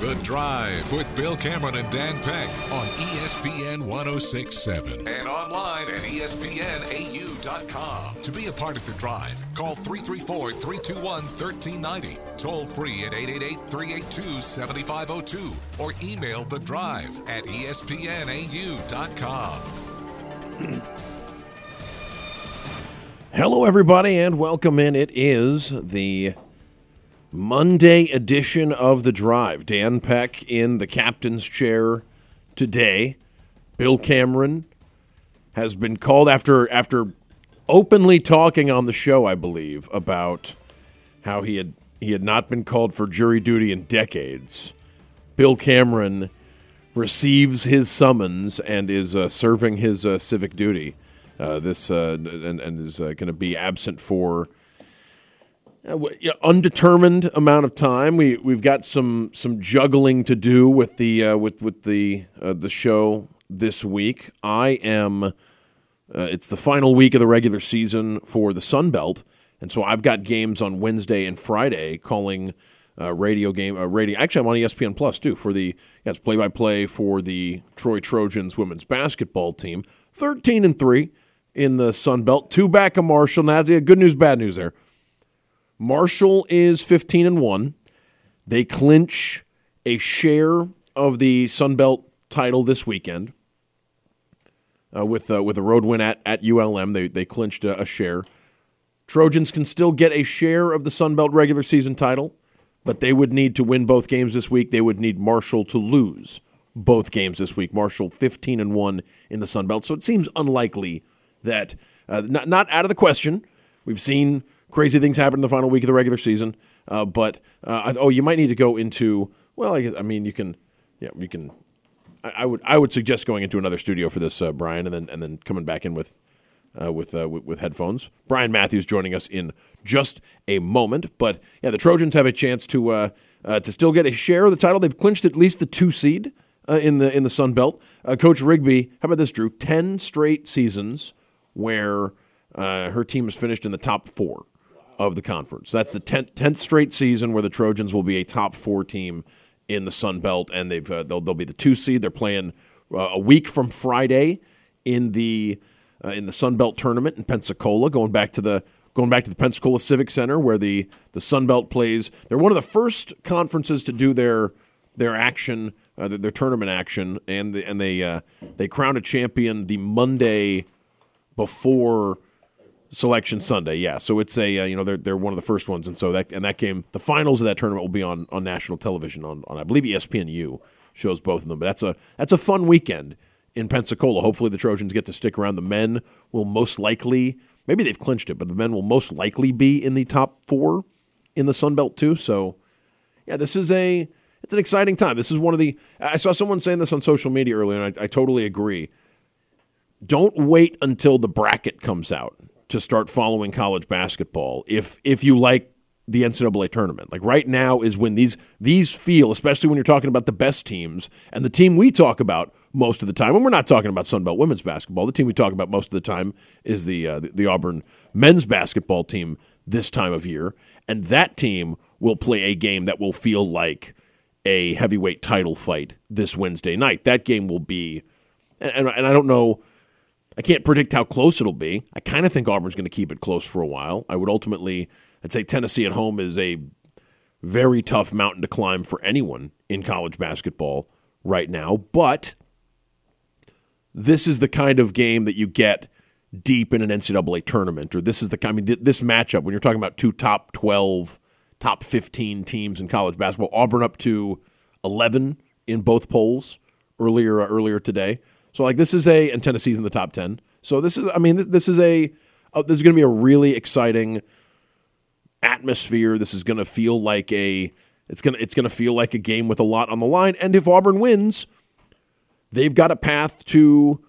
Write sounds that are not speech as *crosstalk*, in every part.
The Drive with Bill Cameron and Dan Peck on ESPN 1067 and online at ESPNAU.com. To be a part of The Drive, call 334 321 1390, toll free at 888 382 7502, or email The Drive at ESPNAU.com. Hello, everybody, and welcome in. It is the Monday edition of The Drive. Dan Peck in the captain's chair today. Bill Cameron has been called after after openly talking on the show, I believe, about how he had he had not been called for jury duty in decades. Bill Cameron receives his summons and is uh, serving his uh, civic duty. Uh, this uh, and, and is uh, going to be absent for undetermined amount of time. We we've got some some juggling to do with the uh, with with the uh, the show this week. I am. Uh, it's the final week of the regular season for the Sun Belt, and so I've got games on Wednesday and Friday calling uh, radio game uh, radio. Actually, I'm on ESPN Plus too for the yeah, it's play by play for the Troy Trojans women's basketball team. Thirteen and three in the Sun Belt. Two back of Marshall. Now, good news, bad news there. Marshall is 15 and 1. They clinch a share of the Sun Belt title this weekend uh, with uh, with a road win at, at ULM. They, they clinched a, a share. Trojans can still get a share of the Sun Belt regular season title, but they would need to win both games this week. They would need Marshall to lose both games this week. Marshall 15 and 1 in the Sun Belt. So it seems unlikely that uh, not not out of the question. We've seen crazy things happen in the final week of the regular season, uh, but uh, oh, you might need to go into. Well, I, I mean, you can, yeah, you can. I, I would I would suggest going into another studio for this, uh, Bryan, and then and then coming back in with. Uh, with, uh, with with headphones, Bryan Matthews joining us in just a moment. But yeah, the Trojans have a chance to uh, to still get a share of the title. They've clinched at least the two seed in the in the Sun Belt. Coach Rigby, how about this, Drew? Ten straight seasons where her team has finished in the top four of the conference. That's the tenth, 10th straight season where the Trojans will be a top four team in the Sun Belt, and they've uh, they'll, they'll be the two seed. They're playing uh, a week from Friday in the uh, in the Sun Belt tournament in Pensacola, going back to the going back to the Pensacola Civic Center where the the Sun Belt plays. They're one of the first conferences to do their their action, uh, their, their tournament action, and the, and they uh, they crown a champion the Monday before Selection Sunday. Yeah, so it's a uh, you know they're they're one of the first ones, and so that and that game, the finals of that tournament will be on on national television on, on I believe ESPNU shows both of them. But that's a that's a fun weekend in Pensacola. Hopefully the Trojans get to stick around. The men will most likely maybe they've clinched it, but the men will most likely be in the top four in the Sun Belt too. So yeah, this is a it's an exciting time. This is one of the I saw someone saying this on social media earlier, and I, I totally agree don't wait until the bracket comes out to start following college basketball if if you like the NCAA tournament. Like right now is when these these feel, especially when you're talking about the best teams and the team we talk about most of the time. And we're not talking about Sunbelt women's basketball. The team we talk about most of the time is the uh, the, the Auburn men's basketball team this time of year, and that team will play a game that will feel like a heavyweight title fight this Wednesday night. That game will be, and, and, and I don't know. I can't predict how close it'll be. I kind of think Auburn's going to keep it close for a while. I would ultimately, I'd say Tennessee at home is a very tough mountain to climb for anyone in college basketball right now. But this is the kind of game that you get deep in an NCAA tournament, or this is the I mean th- this matchup when you're talking about two top twelve, top fifteen teams in college basketball. Auburn up to eleven in both polls earlier earlier today. So like this is a and Tennessee's in the top ten. So this is I mean this is a uh, this is going to be a really exciting atmosphere. This is going to feel like a it's going to it's going to feel like a game with a lot on the line. And if Auburn wins, they've got a path to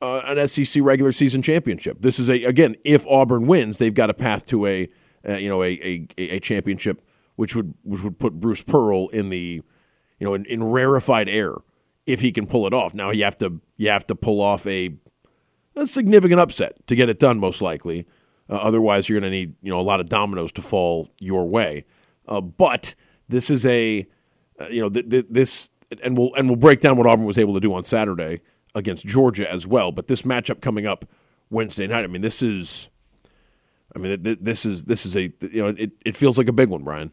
uh, an SEC regular season championship. This is a again, if Auburn wins, they've got a path to a uh, you know a, a a championship, which would which would put Bruce Pearl in the you know in, in rarefied air if he can pull it off. Now you have to you have to pull off a a significant upset to get it done, most likely. Uh, otherwise, you're going to need you know a lot of dominoes to fall your way. Uh, but this is a uh, you know th- th- this and we'll and we'll break down what Auburn was able to do on Saturday against Georgia as well. But this matchup coming up Wednesday night, I mean, this is, I mean, this is this is a you know it, it feels like a big one, Bryan.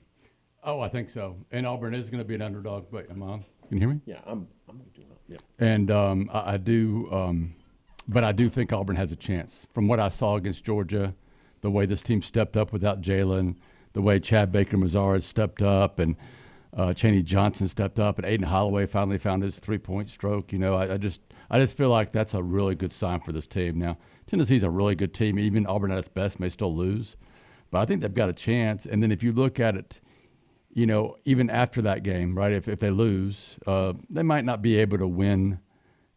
Oh, I think so. And Auburn is going to be an underdog. Wait, am on? Can you hear me? Yeah, I'm. And um, I, I, do, um, but I do think Auburn has a chance. From what I saw against Georgia, the way this team stepped up without Jaylin, the way Chad Baker Mazara stepped up, and uh, Chaney Johnson stepped up, and Aden Holloway finally found his three-point stroke. You know, I, I, just I just feel like that's a really good sign for this team. Now, Tennessee's a really good team. Even Auburn at its best may still lose, but I think they've got a chance. And then if you look at it, you know, even after that game, right? If if they lose, uh, they might not be able to win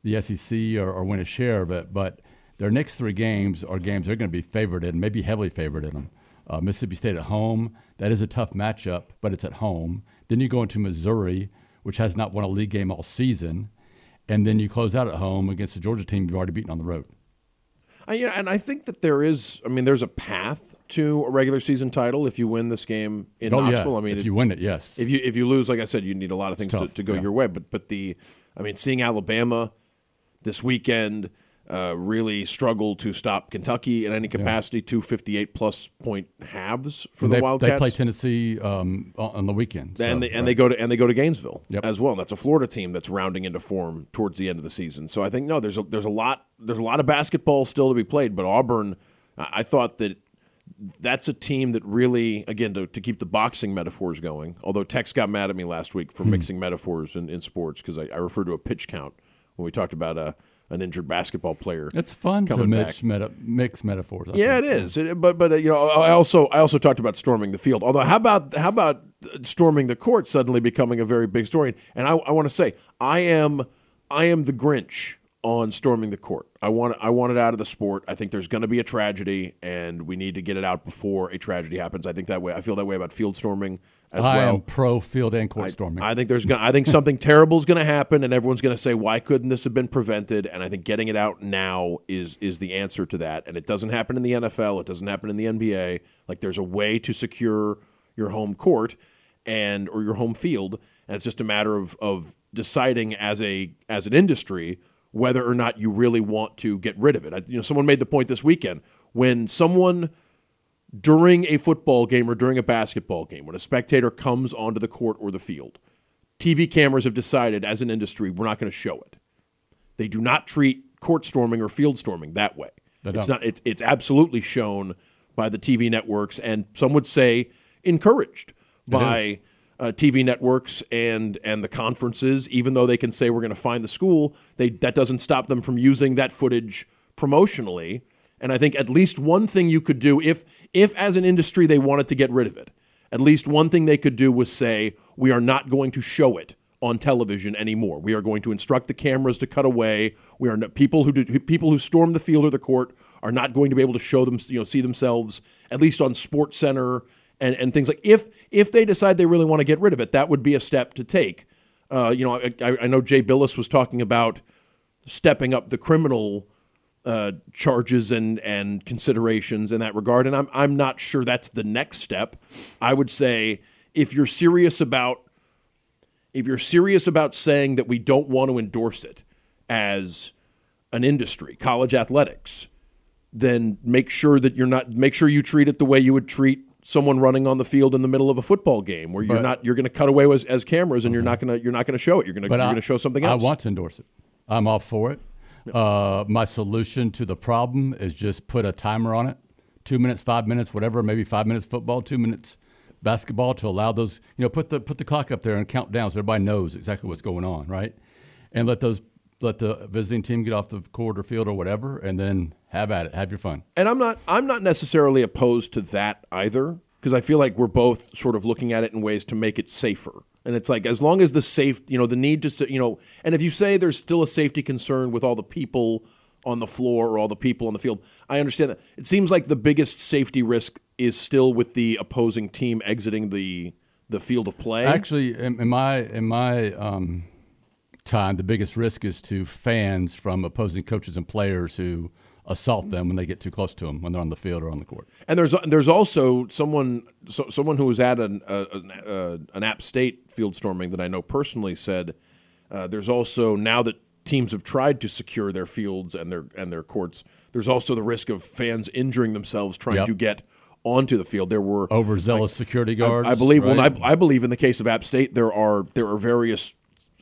the SEC or, or win a share of it, but their next three games are games they're going to be favored in, maybe heavily favored in them. Uh, Mississippi State at home, that is a tough matchup, but it's at home. Then you go into Missouri, which has not won a league game all season, and then you close out at home against the Georgia team you've already beaten on the road. Uh, yeah, and I think that there is. I mean, there's a path to a regular season title if you win this game in oh, Knoxville. Yeah. I mean, if it, you win it, yes. If you if you lose, like I said, you need a lot of things to, to, go yeah. your way. But but the, I mean, seeing Alabama this weekend, uh, really struggled to stop Kentucky in any capacity. Yeah. Two 58 plus point halves for the Wildcats. They play Tennessee um, on the weekend, so, and they, and right. they go to and they go to Gainesville yep. as well. And that's a Florida team that's rounding into form towards the end of the season. So I think no, there's a, there's a lot there's a lot of basketball still to be played. But Auburn, I thought that that's a team that really, again, to, to keep the boxing metaphors going. Although Tex got mad at me last week for hmm. mixing metaphors in, in sports because I, I referred to a pitch count when we talked about a an injured basketball player. It's fun to mix, meta, mix metaphors. I yeah, think. it is. It, but but uh, you know, I also I also talked about storming the field. Although, how about how about storming the court suddenly becoming a very big story? And I, I want to say I am I am the Grinch on storming the court. I want I want it out of the sport. I think there's going to be a tragedy, and we need to get it out before a tragedy happens. I think that way. I feel that way about field storming as I well. I am pro field and court storming. I think there's gonna, I think something *laughs* terrible is going to happen, and everyone's going to say, "Why couldn't this have been prevented?" And I think getting it out now is is the answer to that. And it doesn't happen in the NFL. It doesn't happen in the NBA. Like there's a way to secure your home court and or your home field, and it's just a matter of of deciding as a as an industry whether or not you really want to get rid of it. I, you know, someone made the point this weekend when someone during a football game or during a basketball game, when a spectator comes onto the court or the field, TV cameras have decided as an industry we're not going to show it. They do not treat court storming or field storming that way. It's not. It's it's absolutely shown by the TV networks, and some would say encouraged by uh, TV networks and and the conferences, even though they can say we're going to find the school, they that doesn't stop them from using that footage promotionally. And I think at least one thing you could do, if if as an industry they wanted to get rid of it, at least one thing they could do was say we are not going to show it on television anymore. We are going to instruct the cameras to cut away. We are not, people who do, people who storm the field or the court are not going to be able to show them, you know, see themselves at least on Sports Center and, and things like if if they decide they really want to get rid of it, that would be a step to take. Uh, you know, I, I, know Jay Bilas was talking about stepping up the criminal uh, charges and and considerations in that regard, and I'm I'm not sure that's the next step. I would say if you're serious about if you're serious about saying that we don't want to endorse it as an industry, college athletics, then make sure that you're not make sure you treat it the way you would treat someone running on the field in the middle of a football game where you're but, not you're going to cut away as, as cameras and you're not going to you're not going to show it. You're going to you're going to show something else. I want to endorse it. I'm all for it uh, my solution to the problem is just put a timer on it 2 minutes 5 minutes whatever maybe 5 minutes football 2 minutes basketball to allow those you know put the put the clock up there and count down so everybody knows exactly what's going on right and let those let the visiting team get off the court or field or whatever, and then have at it, have your fun. And I'm not I'm not necessarily opposed to that either because I feel like we're both sort of looking at it in ways to make it safer. And it's like as long as the safe, you know, the need to, you know, and if you say there's still a safety concern with all the people on the floor or all the people on the field, I understand that. It seems like the biggest safety risk is still with the opposing team exiting the the field of play. Actually, in, in my in my um, time, the biggest risk is to fans from opposing coaches and players who assault them when they get too close to them when they're on the field or on the court. And there's there's also someone so, someone who was at an uh, an, uh, an App State field storming that I know personally said uh, there's also now that teams have tried to secure their fields and their and their courts, there's also the risk of fans injuring themselves trying Yep. to get onto the field. There were Overzealous security I- guards. I, believe. right? Well, I, I believe in the case of App State, there are there are various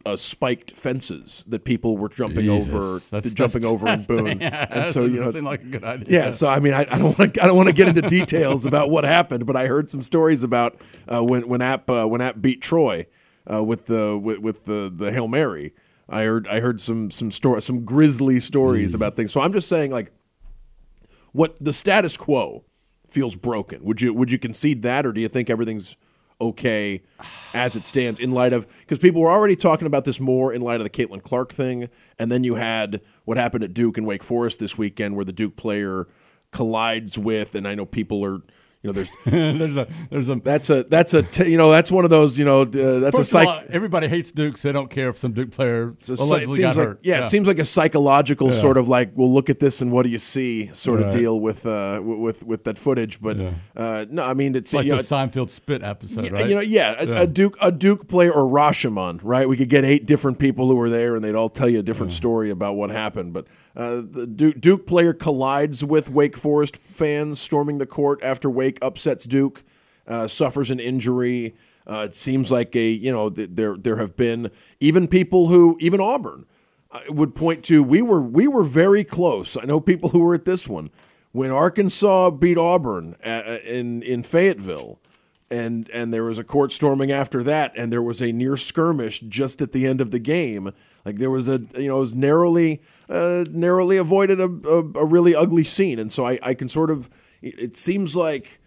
uh, spiked fences that people were jumping Jesus. over, That's- jumping that's- over in Boone, *laughs* yeah, and that so you know like a good idea. yeah, so I mean, I, I don't want to I don't want to get into details about what happened, but I heard some stories about uh, when when App uh, when App beat Troy uh, with the with, with the the hail mary. I heard I heard some some story some grisly stories about things. So I'm just saying, like, what the status quo feels broken. Would you would you concede that, or do you think everything's okay as it stands in light of because people were already talking about this more in light of the Caitlin Clark thing, and then you had what happened at Duke and Wake Forest this weekend, where the Duke player collides with, and I know people are. You know, there's *laughs* there's a there's a that's a that's a t- you know that's one of those you know uh, that's a psych. all, everybody hates Dukes. They don't care if some Duke player It's a psy- it allegedly seems got like hurt. yeah, it seems like a psychological sort of like well look at this and what do you see sort of deal with uh with with that footage but Yeah. uh no I mean it's like you know, the Seinfeld spit episode, Yeah, right? You know, yeah, a, Yeah. a Duke, a Duke player or Rashomon, right? We could get eight different people who were there, and they'd all tell you a different story about what happened. But uh, the Duke, Duke player collides with Wake Forest fans storming the court after Wake upsets Duke, uh, suffers an injury. Uh, it seems like a you know th- there there have been even people who even Auburn uh, would point to we were we were very close. I know people who were at this one when Arkansas beat Auburn uh, in in Fayetteville and and there was a court storming after that, and there was a near skirmish just at the end of the game. Like there was a you know it was narrowly uh, narrowly avoided a, a, a really ugly scene, and so I, I can sort of it seems like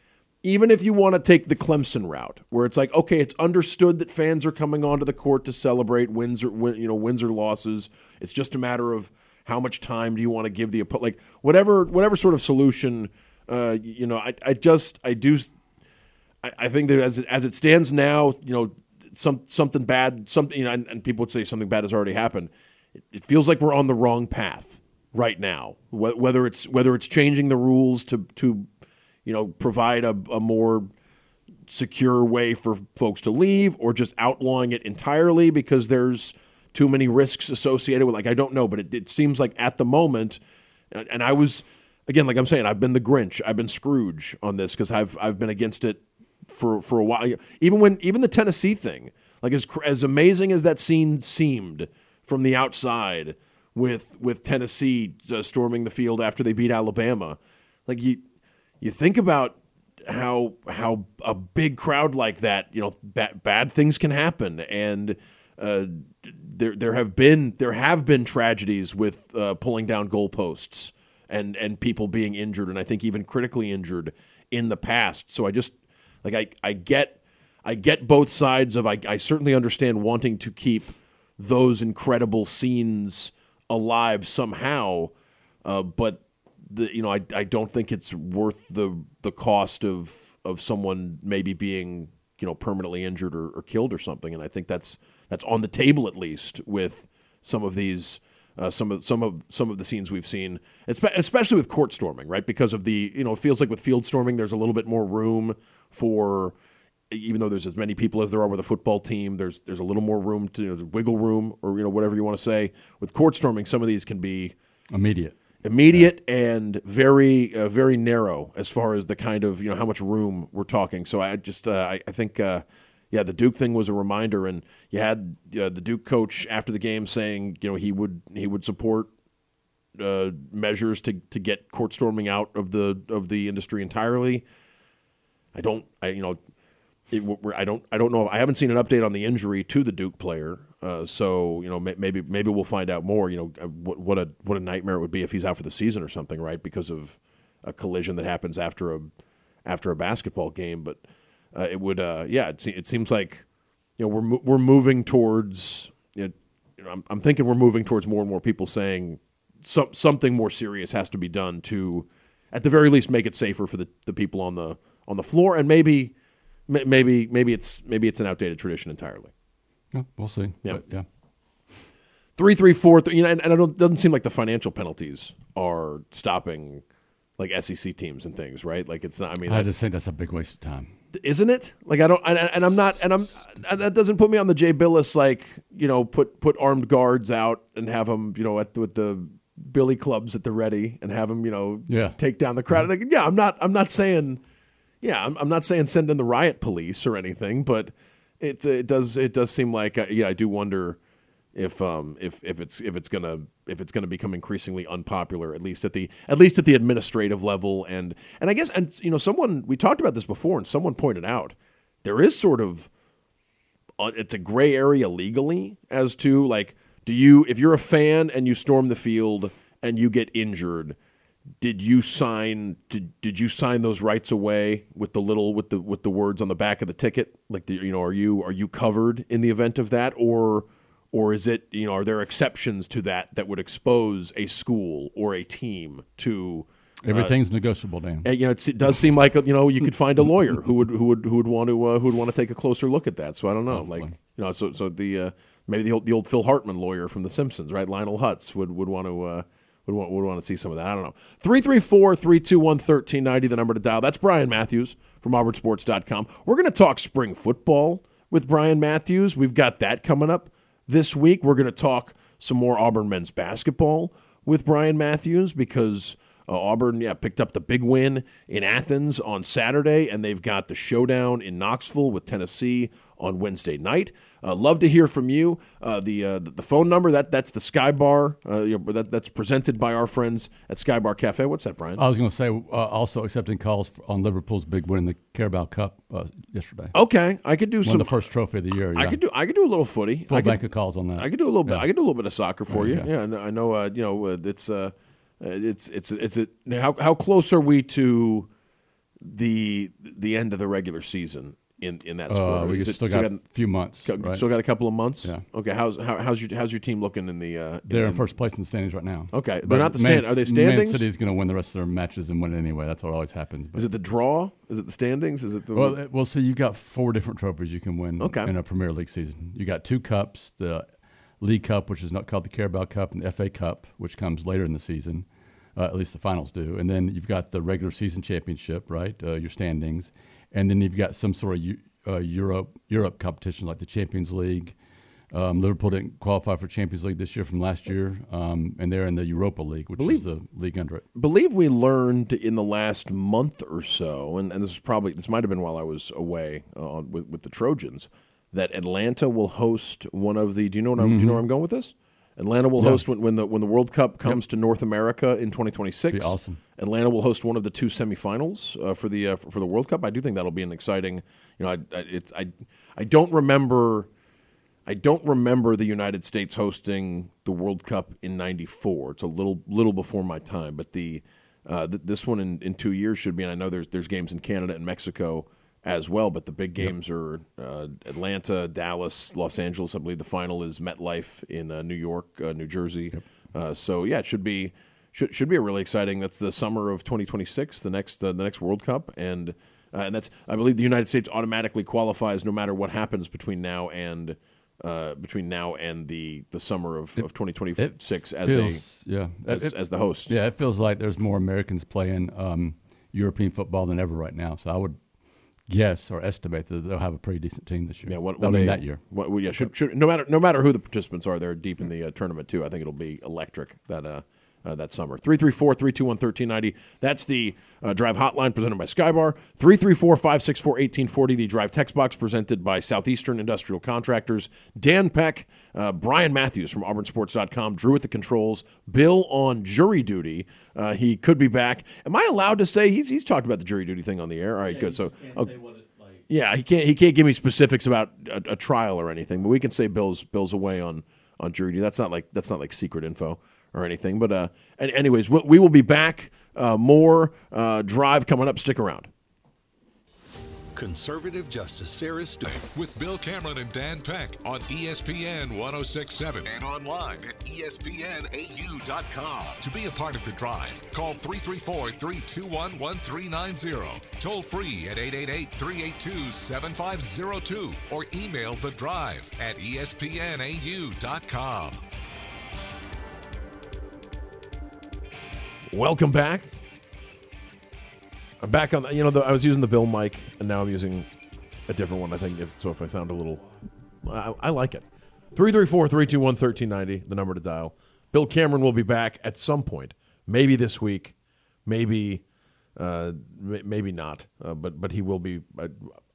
even if you want to take the Clemson route, where it's like okay, it's understood that fans are coming onto the court to celebrate wins or win, you know wins or losses. It's just a matter of how much time do you want to give the like whatever whatever sort of solution. Uh, you know, I, I just I do I, I think that as it, as it stands now, you know, some something bad, something, you know, and, and people would say something bad has already happened. It, it feels like we're on the wrong path right now. Whether it's whether it's changing the rules to to, you know, provide a, a more secure way for folks to leave, or just outlawing it entirely because there's too many risks associated with. Like I don't know, but it, it seems like at the moment, and, I was again, like I'm saying, I've been the Grinch, I've been Scrooge on this because I've I've been against it for for a while. Even when even the Tennessee thing, like as as amazing as that scene seemed from the outside with with Tennessee uh, storming the field after they beat Alabama, like you you think about how how a big crowd like that, you know, ba- bad things can happen, and uh, there there have been there have been tragedies with uh, pulling down goalposts and and people being injured, and I think even critically injured in the past. So I just like I I get I get both sides of I, I certainly understand wanting to keep those incredible scenes alive somehow, uh, but the you know I, I don't think it's worth the the cost of of someone maybe being you know permanently injured or, or killed or something, and I think that's that's on the table at least with some of these. Uh, some of some of some of the scenes we've seen, especially with court storming, right? Because of the you know, it feels like with field storming, there's a little bit more room for, even though there's as many people as there are with a football team, there's there's a little more room to you know, wiggle room or you know whatever you want to say. With court storming, some of these can be Immediate. immediate and very uh, very narrow as far as the kind of you know how much room we're talking. So I just uh, I, I think uh, yeah the Duke thing was a reminder, and you had uh, the Duke coach after the game saying you know he would he would support uh, measures to to get court storming out of the of the industry entirely. I don't I you know. It, I don't. I don't know. I haven't seen an update on the injury to the Duke player. Uh, so you know, maybe maybe we'll find out more. You know, uh, what, what a what a nightmare it would be if he's out for the season or something, right? Because of a collision that happens after a after a basketball game. But uh, it would, uh, yeah. It, se- it seems like you know we're we're moving towards you know, I'm, I'm thinking we're moving towards more and more people saying some, something more serious has to be done to at the very least make it safer for the, the people on the on the floor and maybe maybe maybe it's maybe it's an outdated tradition entirely Yeah, we'll see. Yeah. But, yeah. three three four th- you know and, and it don't, doesn't seem like the financial penalties are stopping like SEC teams and things right like it's not I mean I just think that's a big waste of time. isn't it? Like I don't, and, and I'm not, and I'm. And that doesn't put me on the Jay Bilas like you know put put armed guards out and have them you know at with the billy clubs at the ready and have them you know Yeah. take down the crowd. Mm-hmm. Like, yeah, I'm not. I'm not saying. Yeah, I'm, I'm not saying send in the riot police or anything, but it it does it does seem like uh, yeah I do wonder if um if if it's if it's gonna if it's gonna become increasingly unpopular at least at the at least at the administrative level. And and I guess and you know someone we talked about this before and someone pointed out there is sort of uh, it's a gray area legally as to like do you if you're a fan and you storm the field and you get injured did you sign did, did you sign those rights away with the little with the with the words on the back of the ticket like the, you know are you are you covered in the event of that or or is it you know are there exceptions to that that would expose a school or a team to Everything's negotiable, Dan. and, you know, it's, it does seem like you know you could find a lawyer who would who would who would want to uh, who would want to take a closer look at that. So I don't know, like you know, so so the uh, maybe the old, the old Phil Hartman lawyer from The Simpsons, right? Lionel Hutz would would want to. Would want, would want to see some of that. I don't know. 334 321 1390, the number to dial. That's Bryan Matthews from AuburnSports.com. We're going to talk spring football with Bryan Matthews. We've got that coming up this week. We're going to talk some more Auburn men's basketball with Bryan Matthews because uh, Auburn, yeah, picked up the big win in Athens on Saturday, and they've got the showdown in Knoxville with Tennessee on Wednesday night. Uh, love to hear from you. Uh, the uh, the phone number that that's the Sky Bar uh, you know, that, that's presented by our friends at Sky Bar Cafe. What's that, Bryan? I was going to say uh, also accepting calls for, on Liverpool's big win in the Carabao Cup uh, yesterday. okay, I could do Won some. the first trophy of the year. I yeah. could do I could do a little footy. full I could, bank of calls on that. I could do a little bit. Yeah. I could do a little bit of soccer for you. yeah. I know- Uh, you know, uh, it's it's it's it's a, how how close are we to the the end of the regular season in in that sport? Uh, we Is it still got a few months. got- right? still got a couple of months. Yeah. Okay. How's how, how's your how's your team looking in the? Uh, They're in in- first place in the standings right now. Okay, they're But not the Man- are they Man standings? City's going to win the rest of their matches and win it anyway. That's what always happens. But, Is it the draw? Is it the standings? Is it the? well, it- we'll see. You got four different trophies you can win Okay. in a Premier League season. You got two cups: the League Cup, which is not called the Carabao Cup, and the FA Cup, which comes later in the season. Uh, at least the finals do. And then you've got the regular season championship, right? Uh, your standings, and then you've got some sort of Eu- uh, Europe Europe competition like the Champions League. Um, Liverpool didn't qualify for Champions League this year from last year, um, and they're in the Europa League, which Believe- is the league under it. believe we learned in the last month or so, and, and this is probably this might have been while I was away uh, with with the Trojans, that Atlanta will host one of the. Do you know what I'm, do you know where I'm going with this? Atlanta will host when, when the when the World Cup comes to North America in 2026. Be awesome. Atlanta will host one of the two semifinals uh, for the uh, for, for the World Cup. I do think that'll be an exciting. You know, I, I, it's I I don't remember. I don't remember the United States hosting the World Cup in '94. It's a little little before my time, but the uh, th- this one in, in two years should be. And I know there's there's games in Canada and Mexico as well, but the big games are uh, Atlanta, Dallas, Los Angeles. I believe the final is MetLife in uh, New York, uh, New Jersey. Uh, so yeah, it should be should should be a really exciting. That's the summer of 2026, the next uh, the next World Cup, and uh, and that's I believe the United States automatically qualifies no matter what happens between now and uh, between now and the the summer of, of 2026 as feels, yeah, as, It- as the host. yeah, it feels like there's more Americans playing um, European football than ever right now. So I would guess or estimate that they'll have a pretty decent team this year. Yeah, what, I mean a- that year. What, well, yeah, should, should no matter no matter who the participants are, they're deep in the uh, tournament too. I think it'll be electric that uh, uh, that summer. 334-321-1390. That's the uh, Drive Hotline presented by Skybar. 334-564-1840. The Drive Text Box presented by Southeastern Industrial Contractors. Dan Peck, uh, Bryan Matthews from AuburnSports.com, Drew at the controls, Bill on jury duty. Uh, he could be back. Am I allowed to say he's he's talked about the jury duty thing on the air? All right, good. So. oh, yeah, he can't. He can't give me specifics about a, a trial or anything, but we can say Bill's Bill's away on on jury duty. That's not like that's not like secret info or anything. But uh, and anyways, we, we will be back. Uh, more uh, drive coming up. Stick around. Conservative Justice Sarah Stewart. With Bill Cameron and Dan Peck on ESPN 1067 and online at ESPNAU.com. To be a part of the drive, call 334 321 1390. Toll free at 888 382 7502 or email the drive at ESPNAU.com. Welcome back. I'm back on. The, you know, the, I was using the Bill mic, and now I'm using a different one. I think if, so. If I sound a little, I, I like it. 334-321-1390, the number to dial. Bill Cameron will be back at some point, maybe this week, maybe, uh, maybe not. Uh, but but he will be.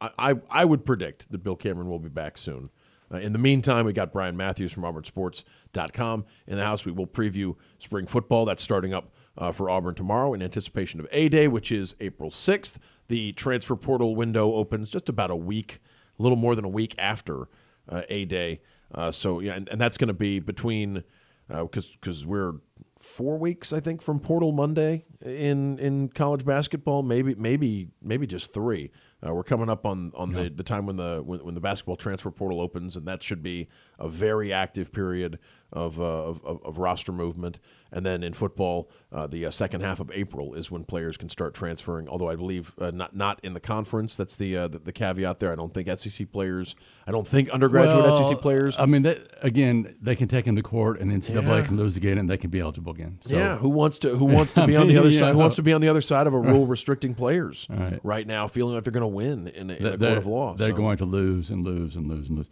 I, I would predict that Bill Cameron will be back soon. Uh, in the meantime, we got Bryan Matthews from AuburnSports.com in the house. We will preview spring football that's starting up uh, for Auburn tomorrow in anticipation of A Day, which is April 6th. The transfer portal window opens just about a week, a little more than a week after uh, A Day. Uh, so, yeah, and, and that's going to be between, because because we're four weeks, I think, from Portal Monday in in college basketball. Maybe maybe maybe just three. Uh, we're coming up on on the, the time when the when, when the basketball transfer portal opens, and that should be a very active period of uh, of, of, of roster movement. And then in football, uh, the uh, second half of April is when players can start transferring. Although I believe uh, not not in the conference. That's the, uh, the the caveat there. I don't think SEC players. I don't think undergraduate Well, SEC players. I mean, that, again, they can take him to court, and NCAA Yeah. can lose again, and they can be eligible again. So, yeah, who wants to who *laughs* wants to be on the other yeah. side? Who wants to be on the other side of a rule restricting players Right. now, feeling like they're going to win in a, in a court of law? they're So, going to lose and lose and lose and lose.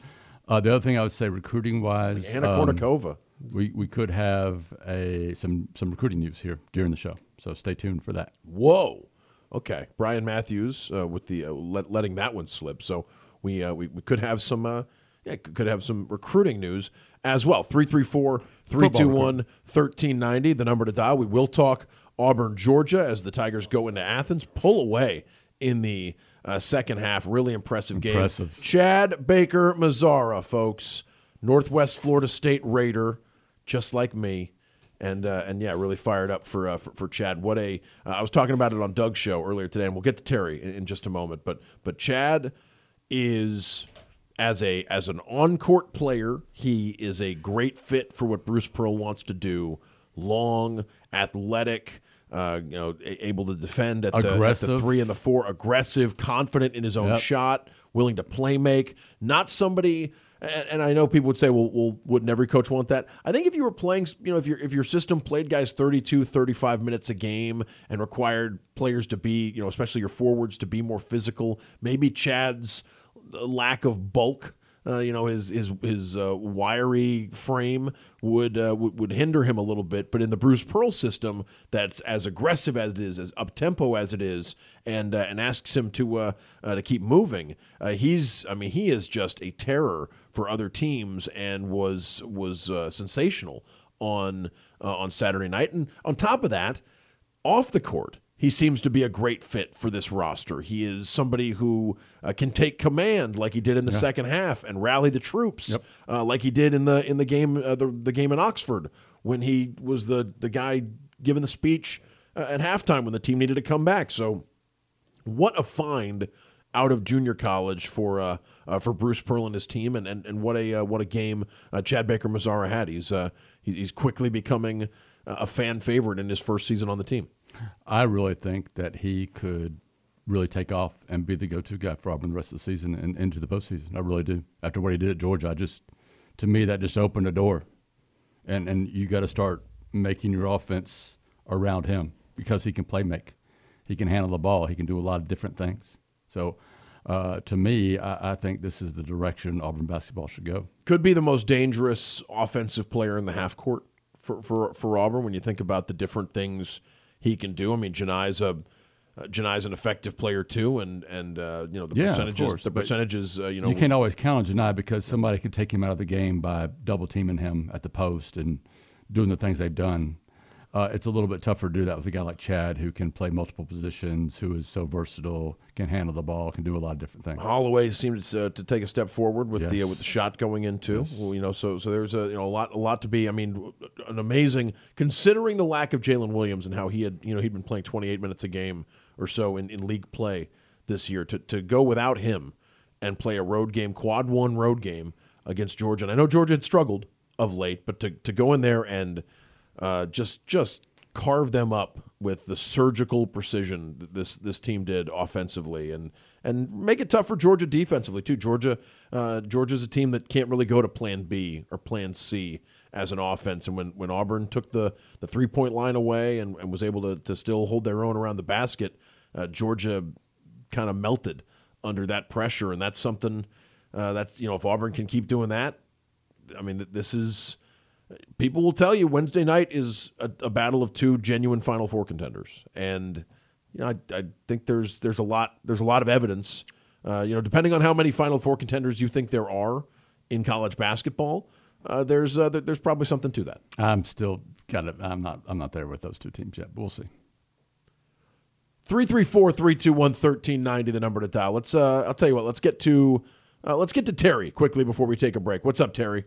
Uh, the other thing I would say, recruiting wise, Anna Kournikova. we, we could have a some some recruiting news here during the show. So stay tuned for that. Whoa. Okay, Bryan Matthews uh, with the uh, let, letting that one slip. So we uh, we, we could have some uh, yeah could have some recruiting news as well. 334-321-1390 the number to dial. We will talk Auburn Georgia as the Tigers go into Athens. Pull away in the uh, second half. Really impressive, Impressive. game. Chad Baker Mazara, folks, Northwest Florida State Raider, just like me and uh, and yeah, really fired up for uh, for, for Chad. What a uh, I was talking about it on Doug's show earlier today, and we'll get to Terry in, in just a moment. But but Chad is as a as an on court player, he is a great fit for what Bruce Pearl wants to do. Long, athletic. Uh, you know, a- able to defend at the, at the three and the four, aggressive, confident in his own Yep. shot, willing to play make. Not somebody, and, and I know people would say, well, well, wouldn't every coach want that? I think if you were playing, you know, if your if your system played guys 32, 35 minutes a game and required players to be, you know, especially your forwards to be more physical, maybe Chad's lack of bulk. Uh, you know his his his uh, wiry frame would, uh, would would hinder him a little bit, but in the Bruce Pearl system, that's as aggressive as it is, as up tempo as it is, and uh, and asks him to uh, to keep moving. He's I mean he is just a terror for other teams, and was was sensational on on Saturday night. And on top of that, off the court, he seems to be a great fit for this roster. He is somebody who uh, can take command, like he did in the second half, and rally the troops, uh, like he did in the in the game uh, the the game in Oxford when he was the the guy giving the speech uh, at halftime when the team needed to come back. So, what a find out of junior college for uh, uh, for Bruce Pearl and his team, and and, and what a uh, what a game uh, Chad Baker Mazara had. He's uh, he- he's quickly becoming a fan favorite in his first season on the team. I really think that he could really take off and be the go-to guy for Auburn the rest of the season and into the postseason. I really do. After what he did at Georgia, I just, to me, that just opened a door, and and you got to start making your offense around him because he can play make, he can handle the ball, he can do a lot of different things. So, uh, to me, I, I think this is the direction Auburn basketball should go. could be the most dangerous offensive player in the half court for, for, for Auburn when you think about the different things he can do. I mean, Johni's a uh, Johni's an effective player too, and and uh, you know the Yeah, percentages. course, the percentages, uh, you know, you can't always count on Janai because somebody could take him out of the game by double teaming him at the post and doing the things they've done. Uh, it's a little bit tougher to do that with a guy like Chad who can play multiple positions, who is so versatile, can handle the ball, can do a lot of different things. Holloway seemed to, uh, to take a step forward with the uh, with the shot going in too. Well, you know, so so there's a you know a lot a lot to be. I mean, an amazing considering the lack of Jaylin Williams and how he had you know he'd been playing 28 minutes a game or so in, in league play this year to to go without him and play a road game, quad one road game against Georgia. And I know Georgia had struggled of late, but to to go in there and uh, just just carve them up with the surgical precision that this this team did offensively and and make it tough for Georgia defensively too. Georgia uh, Georgia's a team that can't really go to Plan B or Plan C as an offense. And when, when Auburn took the, the three point line away and, and was able to, to still hold their own around the basket, uh, Georgia kind of melted under that pressure. And that's something uh, that's, you know, if Auburn can keep doing that, I mean, this is people will tell you Wednesday night is a, a, battle of two genuine Final Four contenders, and you know I, I think there's there's a lot there's a lot of evidence. Uh, you know, depending on how many Final Four contenders you think there are in college basketball, uh, there's uh, there's probably something to that. I'm still kind of I'm not I'm not there with those two teams yet, but we'll see. 334-321-1390 the number to dial. Let's uh, I'll tell you what, let's get to uh, let's get to Terry quickly before we take a break. What's up, Terry?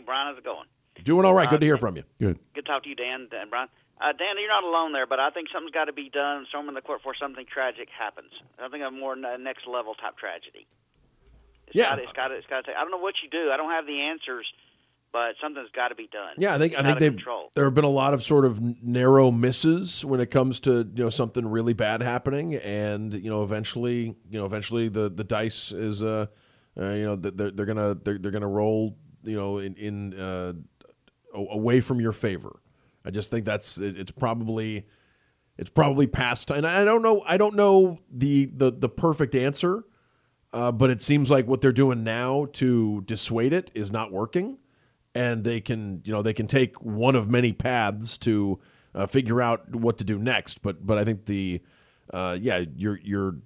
Hey, Bryan. How's it going? Doing all right. Good to hear from you. Good. Good to talk to you, Dan and Bryan. Uh, Dan, you're not alone there, but I think something's got to be done. Storming the court before something tragic happens. I think a more next level type tragedy. It's yeah, gotta, it's got it's got to. I don't know what you do. I don't have the answers, but something's got to be done. Yeah, I think it's I think they've. Control. There have been a lot of sort of narrow misses when it comes to you know something really bad happening, and you know eventually you know eventually the the dice is uh, uh you know they're they're gonna they're, they're gonna roll you know in in uh, away from your favor. I just think that's it's probably it's probably past time. And I don't know I don't know the the the perfect answer uh, but it seems like what they're doing now to dissuade it is not working, and they can, you know, they can take one of many paths to uh, figure out what to do next. But, but I think the, uh, yeah, you're you're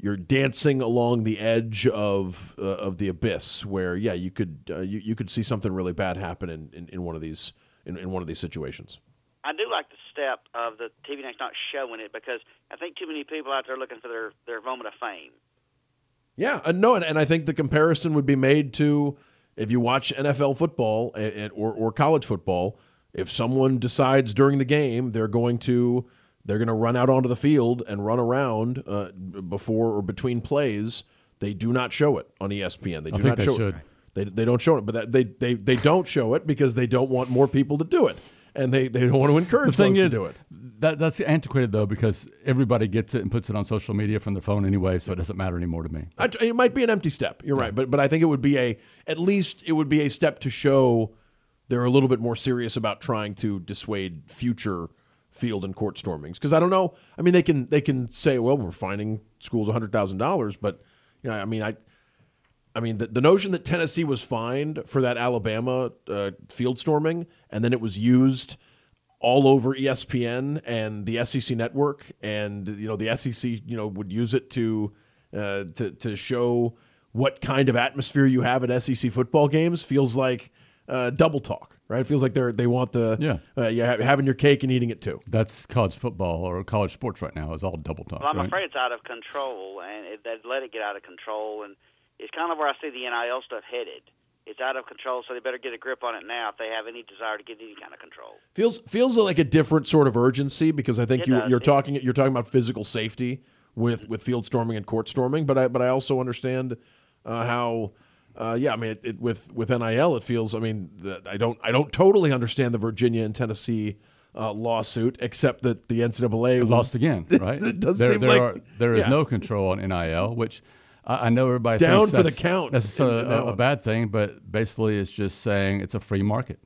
you're dancing along the edge of uh, of the abyss, where yeah, you could uh, you you could see something really bad happen in, in, in one of these in, in one of these situations. I do like the step of the TV Next not showing it because I think too many people out there looking for their, their moment of fame. Yeah, uh, no, and, and I think the comparison would be made to if you watch NFL football and, and, or, or college football. If someone decides during the game they're going to they're going to run out onto the field and run around uh, before or between plays, they do not show it on ESPN. They do not they show should. it. They, they don't show it, but that, they, they they don't show it because they don't want more people to do it and they, they don't want to encourage the thing is, to do it. That, that's antiquated though because everybody gets it and puts it on social media from their phone anyway, so it doesn't matter anymore to me. I, it might be an empty step. You're right, but but I think it would be a at least it would be a step to show they're a little bit more serious about trying to dissuade future field and court stormings. Because I don't know. I mean, they can they can say, well, we're fining schools hundred thousand dollars, but you know, I mean, I. I mean, the, the notion that Tennessee was fined for that Alabama uh, field storming, and then it was used all over ESPN and the SEC network, and you know the SEC, you know, would use it to uh, to to show what kind of atmosphere you have at SEC football games. Feels like uh, double talk, right? It feels like they're they want the yeah, uh, yeah having your cake and eating it too. That's college football or college sports right now is all double talk. Well, I'm right? afraid it's out of control, and it, they've let it get out of control, and it's kind of where I see the NIL stuff headed. It's out of control, so they better get a grip on it now if they have any desire to get any kind of control. Feels feels like a different sort of urgency because I think It you, does. you're It- talking you're talking about physical safety with with field storming and court storming, but I but I also understand uh, how. Uh, yeah, I mean, it, it, with with NIL, it feels. I mean, that I don't I don't totally understand the Virginia and Tennessee uh, lawsuit, except that the NCAA was, lost again, *laughs* right? it does there, seem there like are, there is yeah. no control on NIL, which I, I know everybody Down thinks for the count That's in- a, that a bad thing, but basically, it's just saying it's a free market.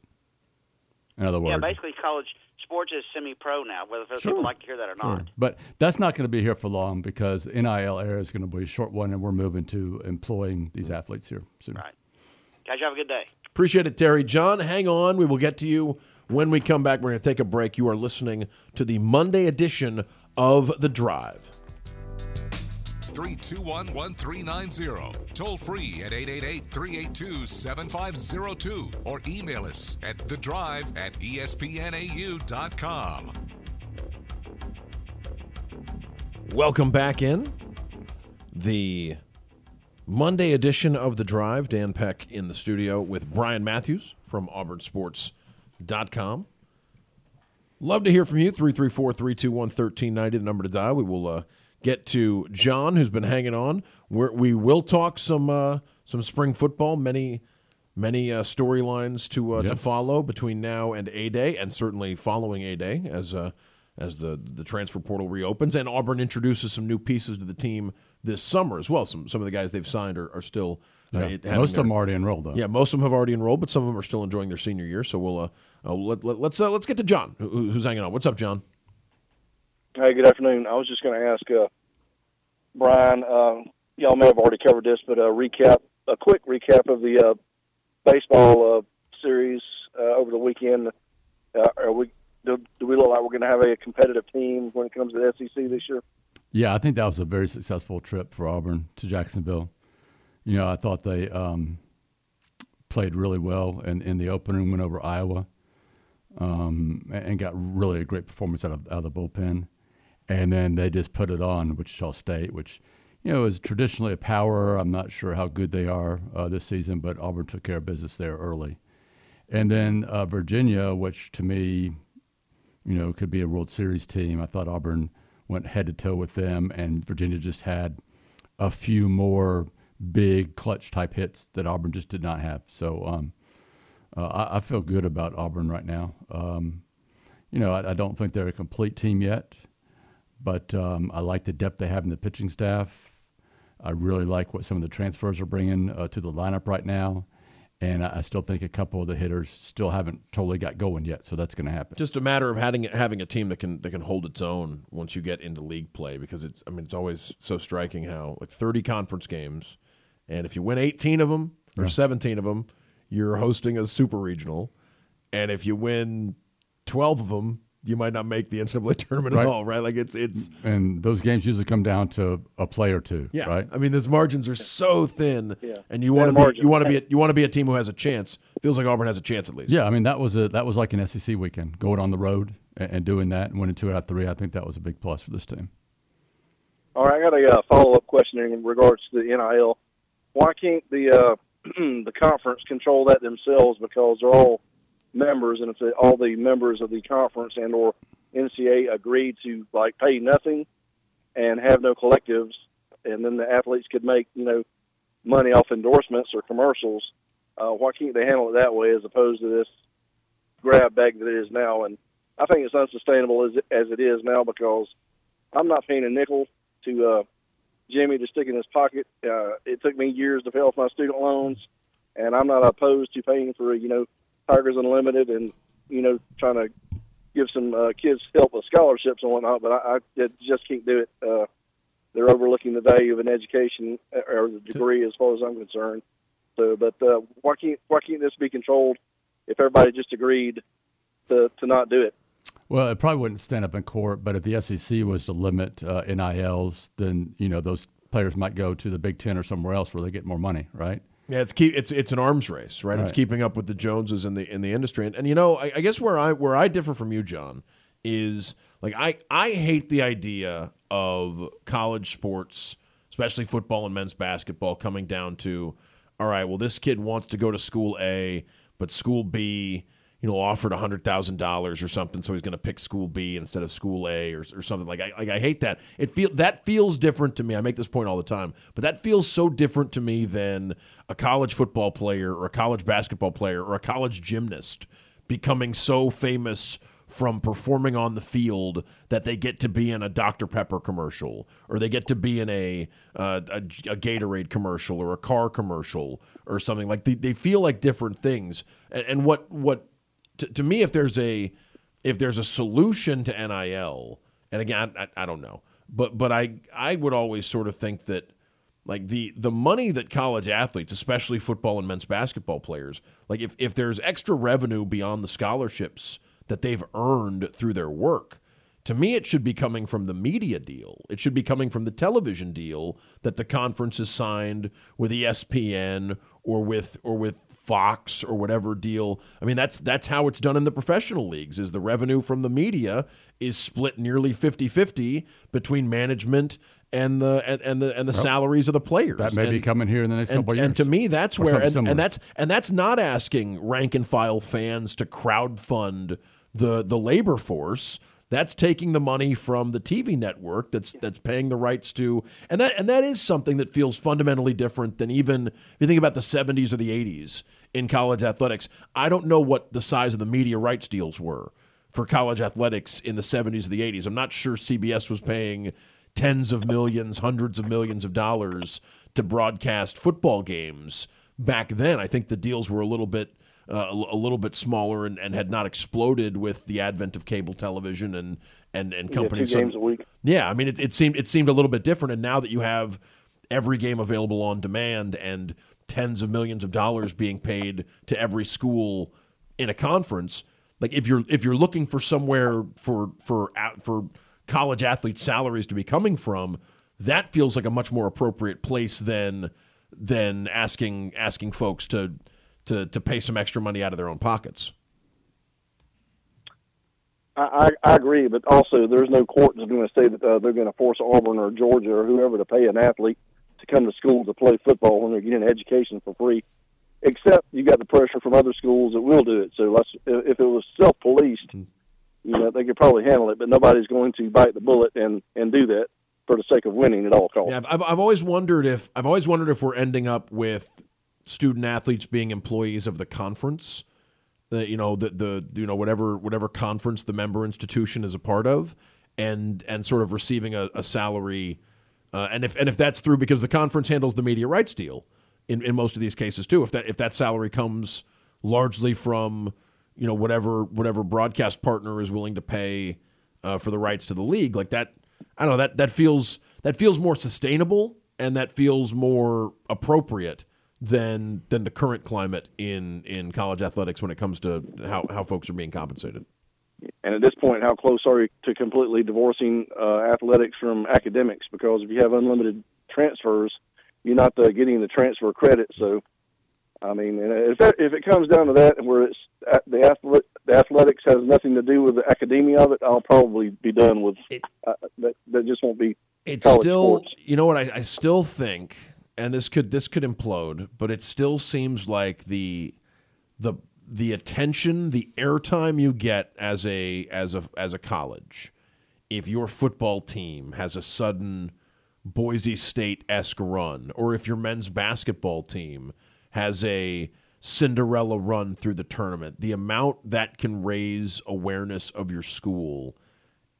In other words, Yeah, basically, college sports is semi-pro now, whether Sure. people like to hear that or Sure. not. But that's not going to be here for long because NIL era is going to be a short one, and we're moving to employing these mm-hmm. athletes here soon. Right. Guys, you have a good day. Appreciate it, Terry. John, hang on. We will get to you when we come back. We're going to take a break. You are listening to the Monday edition of The Drive. 321 1390. Toll free at 888 382 7502 or email us at the drive at espnau.com. Welcome back in. The Monday edition of The Drive. Dan Peck in the studio with Bryan Matthews from auburnsports.com. Love to hear from you. 334 321 1390, the number to dial. We will uh, get to John, who's been hanging on. We're, we will talk some uh, some spring football. Many many uh, storylines to uh, to follow between now and A Day, and certainly following A Day as uh, as the the transfer portal reopens. And Auburn introduces some new pieces to the team this summer as well. Some some of the guys they've signed are, are still uh, Yeah. Most of their- them already enrolled, though. yeah, most of them have already enrolled, but some of them are still enjoying their senior year. So we'll uh, uh, let, let, let's uh, let's get to John, who, who's hanging on. What's up, John? Hey, good afternoon. I was just going to ask uh, Bryan. Uh, y'all may have already covered this, but a recap, a quick recap of the uh, baseball uh, series uh, over the weekend. Uh, are we do, do we look like we're going to have a competitive team when it comes to the SEC this year? Yeah, I think that was a very successful trip for Auburn to Jacksonville. You know, I thought they um, played really well in, in the opening, went over Iowa, um, and, and got really a great performance out of, out of the bullpen. And then they just put it on Wichita State, which, you know, is traditionally a power. I'm not sure how good they are uh, this season, but Auburn took care of business there early. And then uh, Virginia, which to me, you know, could be a World Series team. I thought Auburn went head to toe with them, and Virginia just had a few more big clutch type hits that Auburn just did not have. So um, uh, I, I feel good about Auburn right now. Um, you know, I, I don't think they're a complete team yet, but um, I like the depth they have in the pitching staff. I really like what some of the transfers are bringing uh, to the lineup right now. And I I still think a couple of the hitters still haven't totally got going yet, so that's going to happen. Just a matter of having having a team that can that can hold its own once you get into league play because it's I mean it's always so striking how like 30 conference games and if you win 18 of them or 17 of them you're hosting a super regional and if you win 12 of them you might not make the NCAA tournament at all right like it's it's and those games usually come down to a play or two, yeah right? I mean those margins are so thin Yeah. and you want to be margin. you want to be a, you want to be a team who has a chance feels like Auburn has a chance at least Yeah, I mean that was a that was like an SEC weekend, going on the road and, and doing that and winning two out of three. I think that was a big plus for this team. All right, I got a uh, follow up question in regards to the NIL. Why can't the uh, *clears throat* the conference control that themselves? Because they're all members, and if the, all the members of the conference and or NCAA agree to like pay nothing and have no collectives, and then the athletes could make you know money off endorsements or commercials. Uh, why can't they handle it that way as opposed to this grab bag that it is now? And I think it's unsustainable as it, as it is now because I'm not paying a nickel to uh, Jimmy to stick in his pocket. Uh, it took me years to pay off my student loans, and I'm not opposed to paying for you know Tigers Unlimited and you know trying to give some uh, kids help with scholarships and whatnot. But I, I just can't do it. Uh, they're overlooking the value of an education uh, or the degree, as far as I'm concerned. So, but uh, why can't why can't this be controlled if everybody just agreed to to not do it? Well, it probably wouldn't stand up in court, but if the SEC was to limit uh, NILs, then you know those players might go to the Big Ten or somewhere else where they get more money, right? Yeah, it's keep it's it's an arms race, right? It's keeping up with the Joneses in the in the industry, and, and you know, I, I guess where I where I differ from you, John, is like I I hate the idea of college sports, especially football and men's basketball, coming down to, all right, well, this kid wants to go to school A, but school B. You know, offered hundred thousand dollars or something, so he's going to pick school B instead of school A or, or something like. I like I hate that. It feel that feels different to me. I make this point all the time, but that feels so different to me than a college football player or a college basketball player or a college gymnast becoming so famous from performing on the field that they get to be in a Dr Pepper commercial or they get to be in a uh, a, a Gatorade commercial or a car commercial or something like they, they feel like different things and, and what what to, to me if there's a if there's a solution to NIL and again I, I don't know but but I I would always sort of think that like the the money that college athletes, especially football and men's basketball players, like if, if there's extra revenue beyond the scholarships that they've earned through their work, to me it should be coming from the media deal. It should be coming from the television deal that the conference has signed with ESPN or with or with Fox or whatever deal. I mean that's that's how it's done in the professional leagues is the revenue from the media is split nearly 50-50 between management and the and, and the and the salaries of the players. That may be coming here in the next and, couple years. and to me, that's where and, and that's and that's not asking rank and file fans to crowd fund the the labor force. That's taking the money from the TV network that's that's paying the rights to, and that and that is something that feels fundamentally different than even if you think about the 70s or the 80s in college athletics. I don't know what the size of the media rights deals were for college athletics in the 70s or the 80s. I'm not sure CBS was paying tens of millions, hundreds of millions of dollars to broadcast football games back then. I think the deals were a little bit uh, a, little bit smaller and, and had not exploded with the advent of cable television and and and companies. Yeah, two games a week. Yeah, I mean it, it seemed it seemed a little bit different, and now that you have every game available on demand and tens of millions of dollars being paid to every school in a conference, like if you're if you're looking for somewhere for for for college athletes' salaries to be coming from, that feels like a much more appropriate place than than asking asking folks to to to pay some extra money out of their own pockets. I, I agree, but also there's no court that's going to say that uh, they're going to force Auburn or Georgia or whoever to pay an athlete to come to school to play football when they're getting an education for free. Except you got the pressure from other schools that will do it. So let's, if it was self-policed, hmm. you know, they could probably handle it. But nobody's going to bite the bullet and and do that for the sake of winning at all costs. Yeah, I've, I've always wondered if I've always wondered if we're ending up with student athletes being employees of the conference. You know the the you know whatever whatever conference the member institution is a part of, and and sort of receiving a, a salary, uh, and if and if that's through because the conference handles the media rights deal in, in most of these cases too. If that if that salary comes largely from you know whatever whatever broadcast partner is willing to pay uh, for the rights to the league, like that, I don't know that that feels that feels more sustainable and that feels more appropriate than than the current climate in in college athletics when it comes to how how folks are being compensated. And at this point, how close are you to completely divorcing uh, athletics from academics? Because if you have unlimited transfers, you're not uh, getting the transfer credit. So, I mean, if that, if it comes down to that, where it's uh, the athlete, the athletics has nothing to do with the academia of it, I'll probably be done with it. Uh, that. That just won't be. It's still, sports. you know what? I, I still think and this could this could implode, but it still seems like the the the attention, the airtime you get as a as a as a college, if your football team has a sudden Boise State esque run, or if your men's basketball team has a Cinderella run through the tournament, the amount that can raise awareness of your school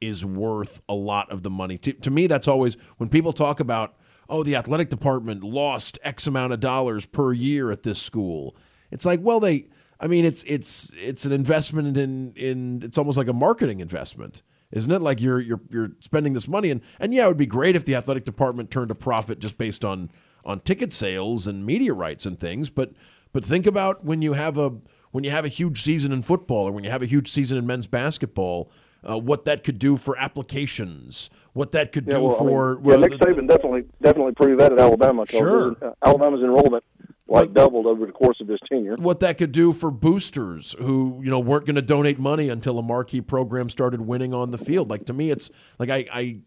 is worth a lot of the money. To, to me, that's always when people talk about oh, the athletic department lost X amount of dollars per year at this school. It's like, well, they, I mean, it's it's it's an investment in in it's almost like a marketing investment, isn't it? Like you're you're you're spending this money, and and yeah, it would be great if the athletic department turned a profit just based on on ticket sales and media rights and things, but but think about when you have a when you have a huge season in football or when you have a huge season in men's basketball, uh, what that could do for applications, what that could yeah, do well, for. I mean, yeah, Nick Saban definitely definitely proved that at Alabama. Sure, uh, Alabama's enrollment like what, doubled over the course of his tenure. What that could do for boosters who you know weren't going to donate money until a marquee program started winning on the field. Like to me, it's like I, I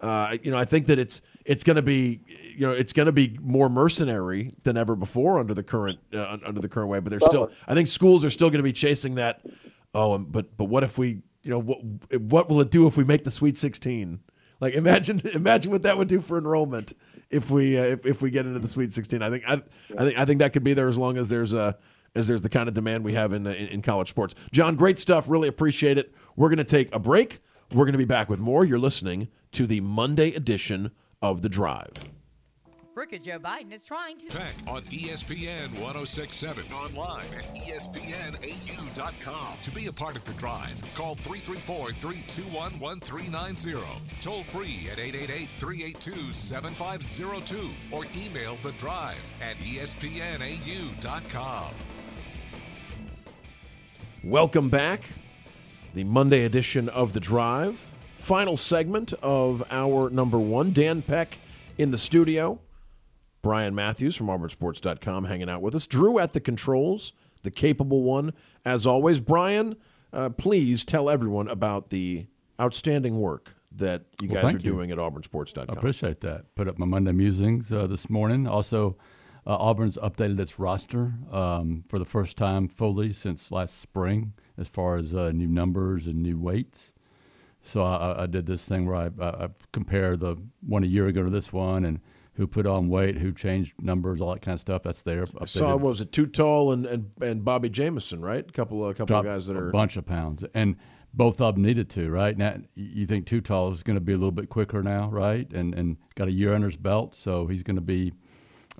uh, you know, I think that it's it's going to be you know it's going to be more mercenary than ever before under the current uh, under the current way. But there's still I think schools are still going to be chasing that. Oh, but but what if we you know what what will it do if we make the Sweet 16? Like imagine *laughs* imagine what that would do for enrollment if we uh, if, if we get into the Sweet 16. I think I, I think I think that could be there as long as there's a as there's the kind of demand we have in, in, in college sports. John, great stuff. Really appreciate it. We're going to take a break. We're going to be back with more. You're listening to the Monday edition of The Drive. Crooked Joe Biden is trying to. Tech on ESPN 1067. Online at ESPNAU.com. To be a part of the drive, call 334 321 1390. Toll free at 888 382 7502. Or email the drive at ESPNAU.com. Welcome back. The Monday edition of The Drive. Final segment of our number one. Dan Peck in the studio. Bryan Matthews from AuburnSports.com hanging out with us. Drew at the controls, the capable one, as always. Bryan, uh, please tell everyone about the outstanding work that you well, guys are you. doing at AuburnSports.com. I appreciate that. Put up my Monday musings uh, this morning. Also, uh, Auburn's updated its roster um, for the first time fully since last spring, as far as uh, new numbers and new weights. So I, I did this thing where I, I, I compare the one a year ago to this one and who put on weight, who changed numbers, all that kind of stuff. That's there. I saw what was it Too Tall and, and, and Bobby Jamison, right? A couple of a couple of guys that a are bunch of pounds, and both of them needed to, right? Now you think Too Tall is going to be a little bit quicker now, right? And and got a year under his belt, so he's going to be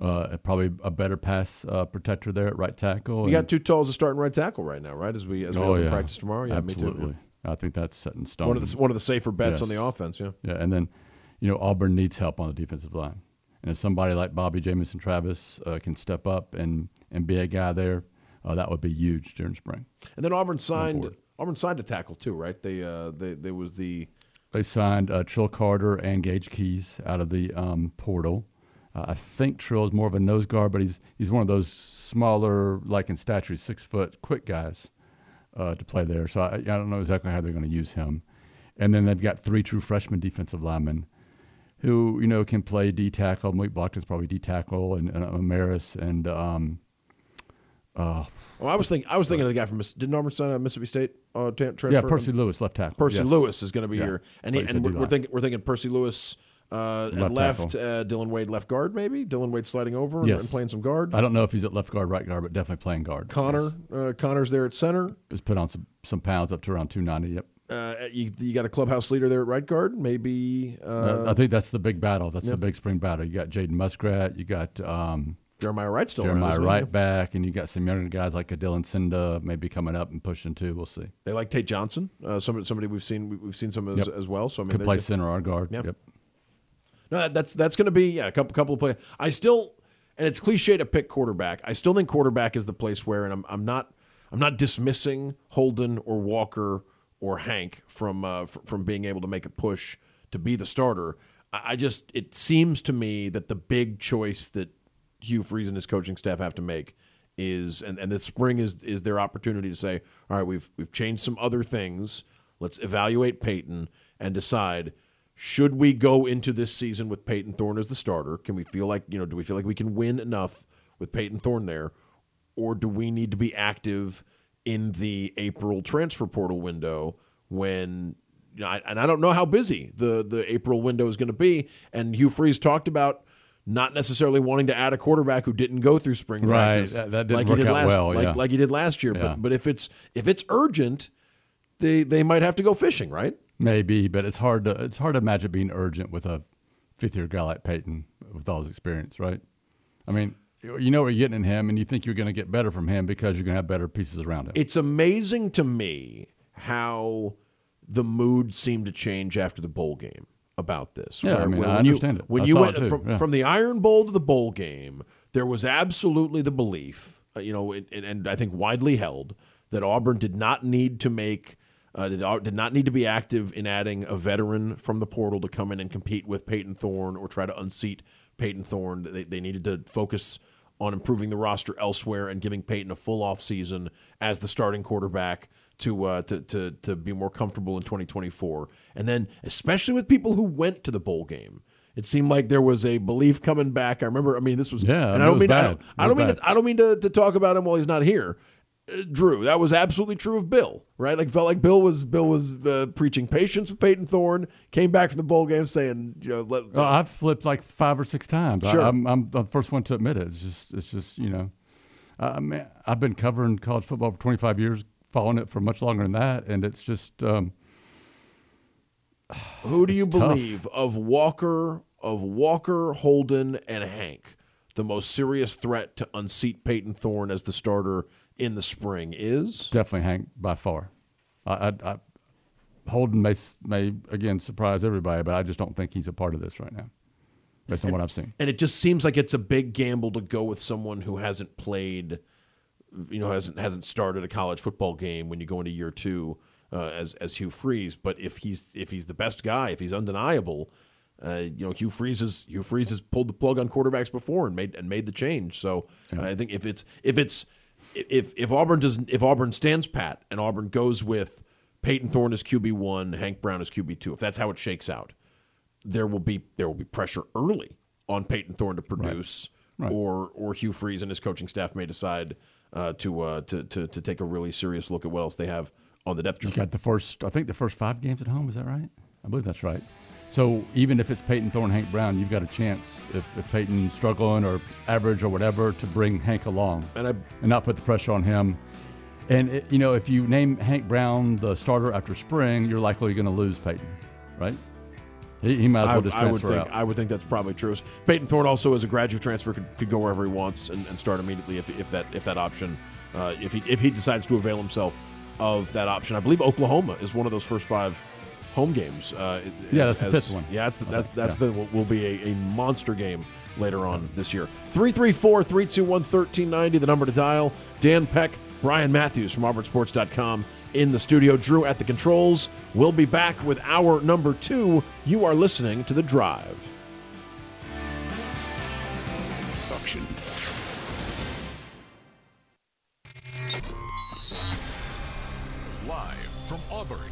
uh, probably a better pass uh, protector there at right tackle. You got Too Tall as a starting right tackle right now, right? As we as we oh, yeah. practice tomorrow, yeah, absolutely. me too. I think that's set in stone. One of the one of the safer bets Yes. on the offense, yeah. Yeah, and then, you know, Auburn needs help on the defensive line. And if somebody like Bobby Jamison Travis uh, can step up and, and be a guy there, uh, that would be huge during spring. And then Auburn signed. Auburn signed a tackle too, right? They uh they there was the They signed uh, Trill Carter and Gage Keys out of the um, portal. Uh, I think Trill is more of a nose guard, but he's he's one of those smaller, like in stature, six foot, quick guys uh, to play there. So I, I don't know exactly how they're going to use him. And then they've got three true freshman defensive linemen who you know can play D tackle. Malik Blocton's probably D tackle, and, and Amaris and um, uh, Well, I was thinking I was thinking of the guy from didn't Auburn sign a Mississippi State uh, transfer? yeah, Percy Lewis left tackle. Percy Yes. Lewis is going to be Yeah. here, and, he, and we're, we're thinking we're thinking Percy Lewis uh, at Left left, uh, Dillon Wade left guard, maybe Dillon Wade sliding over and- Yes. and playing some guard. I don't know if he's at left guard, right guard, but definitely playing guard. Connor uh, Connor's there at center. has put on some, some pounds up to around 290. Yep. Uh, you, you got a clubhouse leader there at right guard, maybe uh, Uh, I think that's the big battle. That's the big spring battle. You got Jaden Muskrat, you got um, Jeremiah Wright still. Jeremiah? Wright back, and you got some younger guys like Dylan Cinda maybe coming up and pushing too. We'll see. They like Tate Johnson, uh, somebody somebody we've seen we- we've seen some as, Yep. as well. So I mean, Could play they- center or guard. Yep. Yep. No, that- that's that's going to be yeah, a couple couple of play. I still, and it's cliche to pick quarterback. I still think quarterback is the place where, and I'm I'm not I'm not dismissing Holden or Walker or Hank from uh, fr- from being able to make a push to be the starter. I, I just it seems to me that the big choice that Hugh Freeze and his coaching staff have to make is, and, and this spring is is their opportunity to say, all right, we've we've changed some other things. Let's evaluate Payton and decide should we go into this season with Payton Thorne as the starter? Can we feel like you know? Do we feel like we can win enough with Payton Thorne there, or do we need to be active in the April transfer portal window when? You know, I, and I don't know how busy the the April window is going to be. And Hugh Freeze talked about not necessarily wanting to add a quarterback who didn't go through spring Right. practice That- that didn't like work he did out last well, like, yeah. like he did last year. Yeah. But but if it's if it's urgent, they they might have to go fishing, right? Maybe, but it's hard to it's hard to imagine being urgent with a fifth year guy like Payton with all his experience, right? I mean, you know what you're getting in him, and you think you're going to get better from him because you're going to have better pieces around him. It's amazing to me how the mood seemed to change after the bowl game about this. Yeah, I mean, I when you, understand it. When I you went from, yeah. from the Iron Bowl to the bowl game, there was absolutely the belief, uh, you know, and, and I think widely held that Auburn did not need to make. Uh, did, did not need to be active in adding a veteran from the portal to come in and compete with Payton Thorne or try to unseat Payton Thorne. They, they needed to focus on improving the roster elsewhere and giving Payton a full off season as the starting quarterback to uh, to, to to be more comfortable in 2024. And then, especially with people who went to the bowl game, it seemed like there was a belief coming back. I remember. I mean, this was Yeah, and I don't mean I don't, I don't mean to, I don't mean to, to talk about him while he's not here. Drew, that was absolutely true of Bill, right? Like felt like Bill was Bill was uh, preaching patience with Payton Thorne. Came back from the bowl game saying, you know, let, Oh, I've flipped like five or six times. Sure. I, I'm, I'm the first one to admit it. It's just, it's just, you know, I mean, I've been covering college football for 25 years, following it for much longer than that, and it's just, um, *sighs* Who do you It's tough. believe of Walker, of Walker, Holden, and Hank, the most serious threat to unseat Payton Thorne as the starter in the spring is? definitely Hank by far. I, I, I Holden may may again surprise everybody, but I just don't think he's a part of this right now, based on what I've seen. And it just seems like it's a big gamble to go with someone who hasn't played, you know, hasn't hasn't started a college football game when you go into year two uh, as as Hugh Freeze. But if he's if he's the best guy, if he's undeniable, uh, you know, Hugh Freeze has Hugh Freeze has pulled the plug on quarterbacks before and made and made the change. So I think if it's if it's if if Auburn does if Auburn stands pat and Auburn goes with Payton Thorne as QB one, Hank Brown as QB two, if that's how it shakes out, there will be there will be pressure early on Payton Thorne to produce, Right. or or Hugh Freeze and his coaching staff may decide uh, to, uh, to to to take a really serious look at what else they have on the depth You chart. got the first, I think the first five games at home. Is that right? I believe that's right. So even if it's Payton Thorne, Hank Brown, you've got a chance if, if Payton's struggling or average or whatever to bring Hank along And I and not put the pressure on him. And it, you know, if you name Hank Brown the starter after spring, you're likely going to lose Payton, right? He, he might as well just I, I would transfer think out. I would think that's probably true. Payton Thorne also, as a graduate transfer, could, could go wherever he wants and, and start immediately if, if that if that option uh, if he if he decides to avail himself of that option. I believe Oklahoma is one of those first five home games. Uh, Yeah, as- that's the as- fifth one. Yeah, that's the, that's that's yeah. the will be a, a monster game later on this year. 334-321-1390, the number to dial. Dan Peck, Bryan Matthews from AuburnSports.com in the studio. Drew at the controls. We'll be back with our number two. You are listening to The Drive. Auction. Live from Auburn,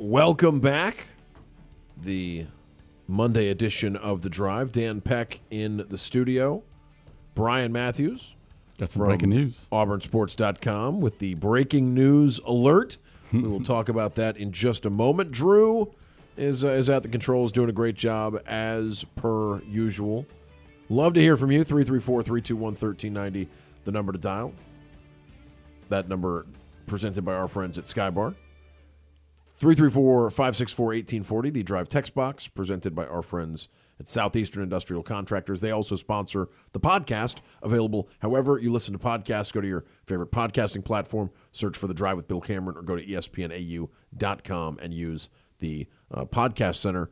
Welcome back. The Monday edition of The Drive. Dan Peck in the studio. Bryan Matthews Got some breaking news. AuburnSports.com with the breaking news alert. we will talk about that in just a moment. Drew is, uh, is at the controls doing a great job as per usual. Love to hear from you. 334 321 1390, the number to dial. That number presented by our friends at Skybar. 334 564 1840, the drive text box presented by our friends at Southeastern Industrial Contractors. They also sponsor the podcast, available however you listen to podcasts. Go to your favorite podcasting platform, search for The Drive with Bill Cameron, or go to espnau.com and use the uh, podcast center.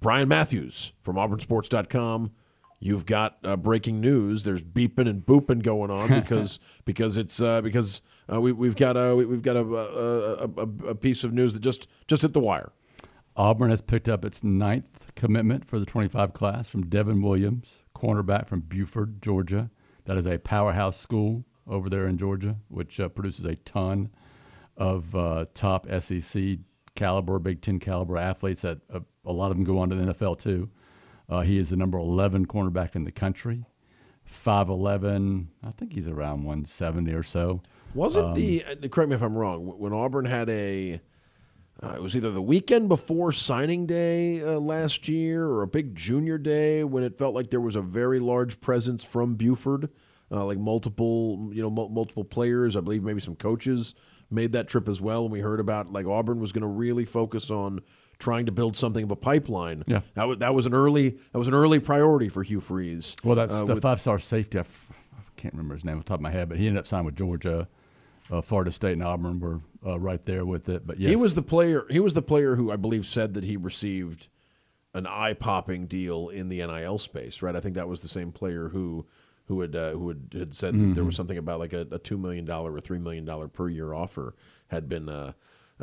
Bryan Matthews from auburnsports.com. You've got uh, breaking news. There's beeping and booping going on *laughs* because because it's uh, because uh, we, we've got a we- we've got a, a, a, a piece of news that just just hit the wire. Auburn has picked up its ninth commitment for the 25 class from Devin Williams, cornerback from Buford, Georgia. That is a powerhouse school over there in Georgia, which uh, produces a ton of uh, top SEC caliber, Big Ten caliber athletes. That uh, a lot of them go on to the NFL too. Uh, he is the number 11 cornerback in the country. 5'11, I think he's around 170 or so. Wasn't the uh, correct me if I'm wrong when Auburn had a uh, it was either the weekend before signing day uh, last year or a big junior day when it felt like there was a very large presence from Buford, uh, like multiple you know mul- multiple players. I believe maybe some coaches made that trip as well. And we heard about like Auburn was going to really focus on trying to build something of a pipeline. Yeah. that was that was an early that was an early priority for Hugh Freeze. Well, that's uh, the with- five star safety. I, f- I can't remember his name off the top of my head, but he ended up signing with Georgia. Uh, Florida State and Auburn were uh, right there with it. But yes, He was the player. He was the player who I believe said that he received an eye-popping deal in the NIL space. Right. I think that was the same player who who had uh, who had, had said that there Mm-hmm. was something about like a, a two million dollar or three million dollar per year offer had been.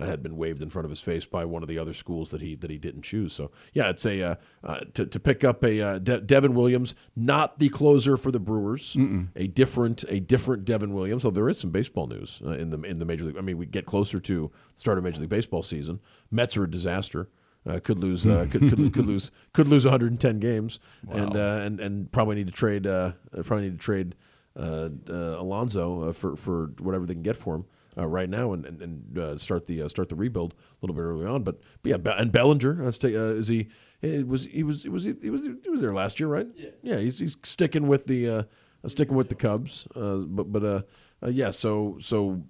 Uh, had been waved in front of his face by one of the other schools that he that he didn't choose. So yeah, it's a uh, uh, to to pick up a uh, De- Devin Williams, not the closer for the Brewers, a different a different Devin Williams. So there is some baseball news uh, in the in the major league. I mean, we get closer to the start of Major League Baseball season. Mets are a disaster. Uh, could lose uh, could, could could lose *laughs* could lose 110 games and uh, and and probably need to trade uh, probably need to trade uh, uh, Alonso uh, for for whatever they can get for him uh, right now and and, and uh, start the uh, start the rebuild a little bit early on. But, but yeah, Be- and Bellinger, let's take, uh, is he? It was he was he was he was he was there last year, right? Yeah, yeah. He's he's sticking with the uh, uh, sticking with the Cubs. Uh, but but uh, uh, yeah, so so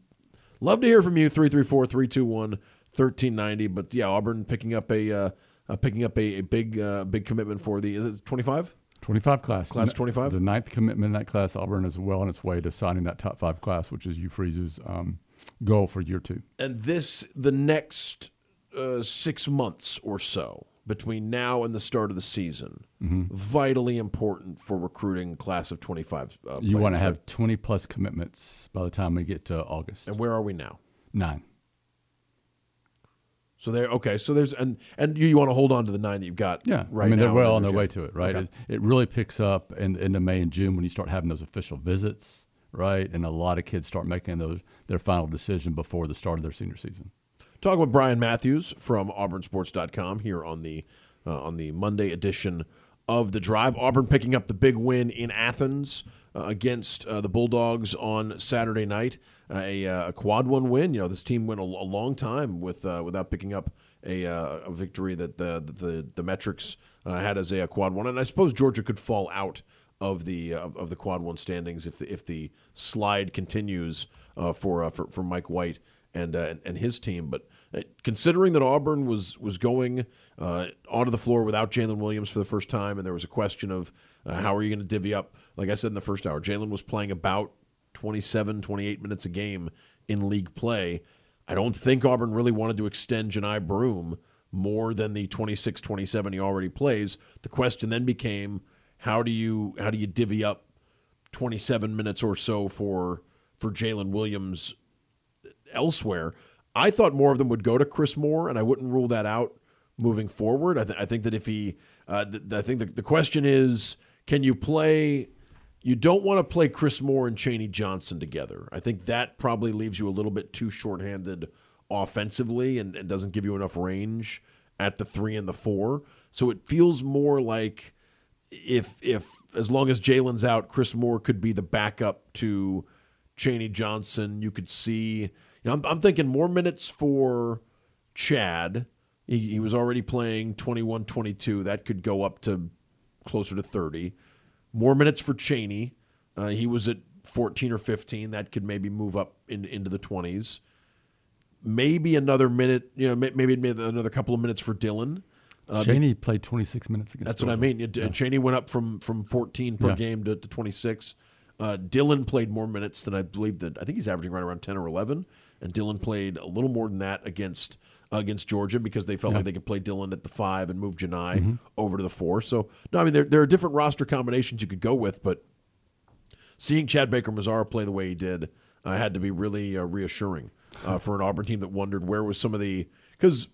love to hear from you 334-321-1390. But yeah, Auburn picking up a uh, uh, picking up a, a big uh, big commitment for the is it twenty five? 25 class. Class The- 25? The ninth commitment in that class. Auburn is well on its way to signing that top five class, which is Hugh Freeze's um, goal for year two. and this the next uh, six months or so between now and the start of the season vitally important for recruiting class of 25 uh, You want to have 20 plus commitments by the time we get to August. and where are we now Nine. So there, okay. So there's and and you, you want to hold on to the nine that you've got. Yeah, right I mean they're well on their way to it, right? Okay. It, it really picks up in into May and June when you start having those official visits, right? And a lot of kids start making those their final decision before the start of their senior season. Talking with Bryan Matthews from AuburnSports.com here on the uh, on the Monday edition of the Drive. Auburn picking up the big win in Athens uh, against uh, the Bulldogs on Saturday night. A, uh, a quad one win. You know, this team went a, a long time with uh, without picking up a, uh, a victory that the the, the metrics uh, had as a, quad one. And I suppose Georgia could fall out of the of the quad one standings if the, if the slide continues uh, for, uh, for for Mike White and uh, and, and his team. But uh, considering that Auburn was was going onto the floor without Jaylin Williams for the first time, and there was a question of how are you going to divvy up? Like I said in the first hour, Jaylin was playing about 27, 28 minutes a game in league play. I don't think Auburn really wanted to extend Johni Broome more than the 26, 27 he already plays. The question then became how do you how do you divvy up 27 minutes or so for for Jaylin Williams elsewhere. I thought more of them would go to Chris Moore, and I wouldn't rule that out moving forward. I, th- I think that if he, uh, th- I think the, the question is, can you play? You don't want to play Chris Moore and Chaney Johnson together. I think that probably leaves you a little bit too shorthanded offensively and, and doesn't give you enough range at the three and the four. So it feels more like if if as long as Jaylin's out, Chris Moore could be the backup to Chaney Johnson. You could see. You know, I'm, I'm thinking more minutes for Chad. He, he was already playing 21 22. That could go up to closer to 30. More minutes for Chaney. Uh, he was at 14 or 15. That could maybe move up in, into the 20s. Maybe another minute, you know, maybe another couple of minutes for Dylan. Uh, Chaney played 26 minutes against. that's what I mean. It- Chaney went up from from 14 per Yeah. game to, to 26. Uh, Dylan played more minutes than I believe that. I think he's averaging right around 10 or 11, and Dylan played a little more than that against uh, against Georgia because they felt Yeah. like they could play Dylan at the five and move Johni Mm-hmm. over to the four. So no, I mean there there are different roster combinations you could go with, but seeing Chad Baker Mazara play the way he did uh, had to be really uh, reassuring uh, for an Auburn team that wondered where was some of the because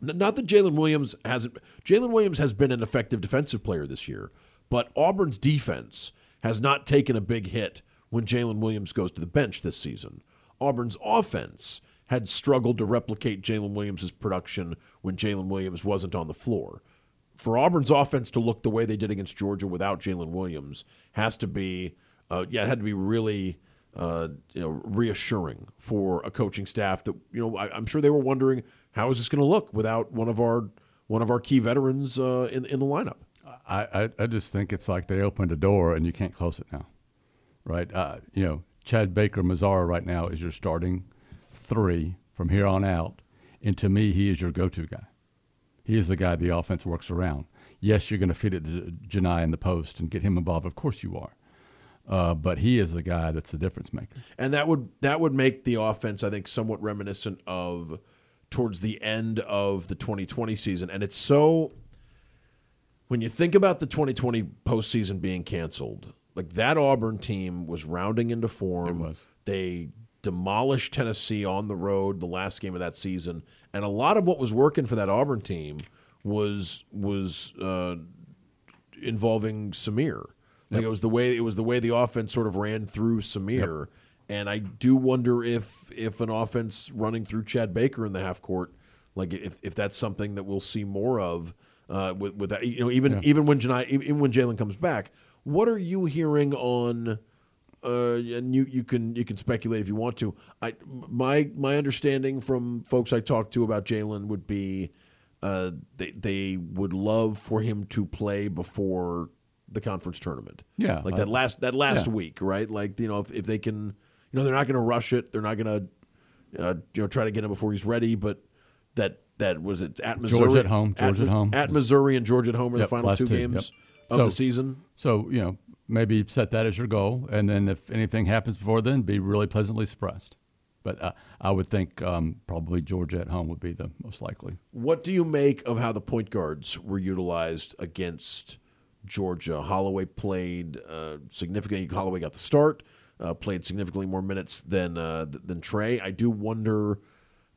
Not that Jaylin Williams hasn't. Jaylin Williams has been an effective defensive player this year, but Auburn's defense has not taken a big hit when Jaylin Williams goes to the bench this season. Auburn's offense had struggled to replicate Jaylin Williams' production when Jaylin Williams wasn't on the floor. For Auburn's offense to look the way they did against Georgia without Jaylin Williams has to be, uh, yeah, it had to be really uh, you know, reassuring for a coaching staff that you know I, I'm sure they were wondering how is this going to look without one of our one of our key veterans uh, in in the lineup. I, I, I just think it's like they opened a door and you can't close it now, right? Uh, you know, Chad Baker Mazara right now is your starting three from here on out, and to me, he is your go-to guy. He is the guy the offense works around. Yes, you're going to feed it to Johni in the post and get him involved. Of course you are, uh, but he is the guy that's the difference maker. and that would that would make the offense I think somewhat reminiscent of towards the end of the 2020 season. And it's so when you think about the 2020 postseason being canceled like that Auburn team was rounding into form. It was. they demolished Tennessee on the road the last game of that season. And a lot of what was working for that Auburn team was was uh, involving Samir. Like it was the way it was the way the offense sort of ran through Samir, and I do wonder if if an offense running through Chad Baker in the half court, like if, if that's something that we'll see more of uh, with with that, you know even even when Johni, even when Jaylin comes back, what are you hearing on? Uh, and you, you can you can speculate if you want to. I my my understanding from folks I talked to about Jaylin would be uh, they they would love for him to play before the conference tournament. Yeah, like uh, that last that last yeah. week, right? Like you know if, if they can, you know they're not going to rush it. They're not going to uh, you know try to get him before he's ready. But that that was it at Missouri Georgia at home, Georgia at home. at Missouri and Georgia at home are Yep, the final two two, games yep. of So- the season. So you know, maybe set that as your goal, and then if anything happens before then, be really pleasantly surprised. But uh, I would think um, probably Georgia at home would be the most likely. What do you make of how the point guards were utilized against Georgia? Holloway played uh, significantly. Holloway got the start, uh, played significantly more minutes than uh, than Trey. I do wonder.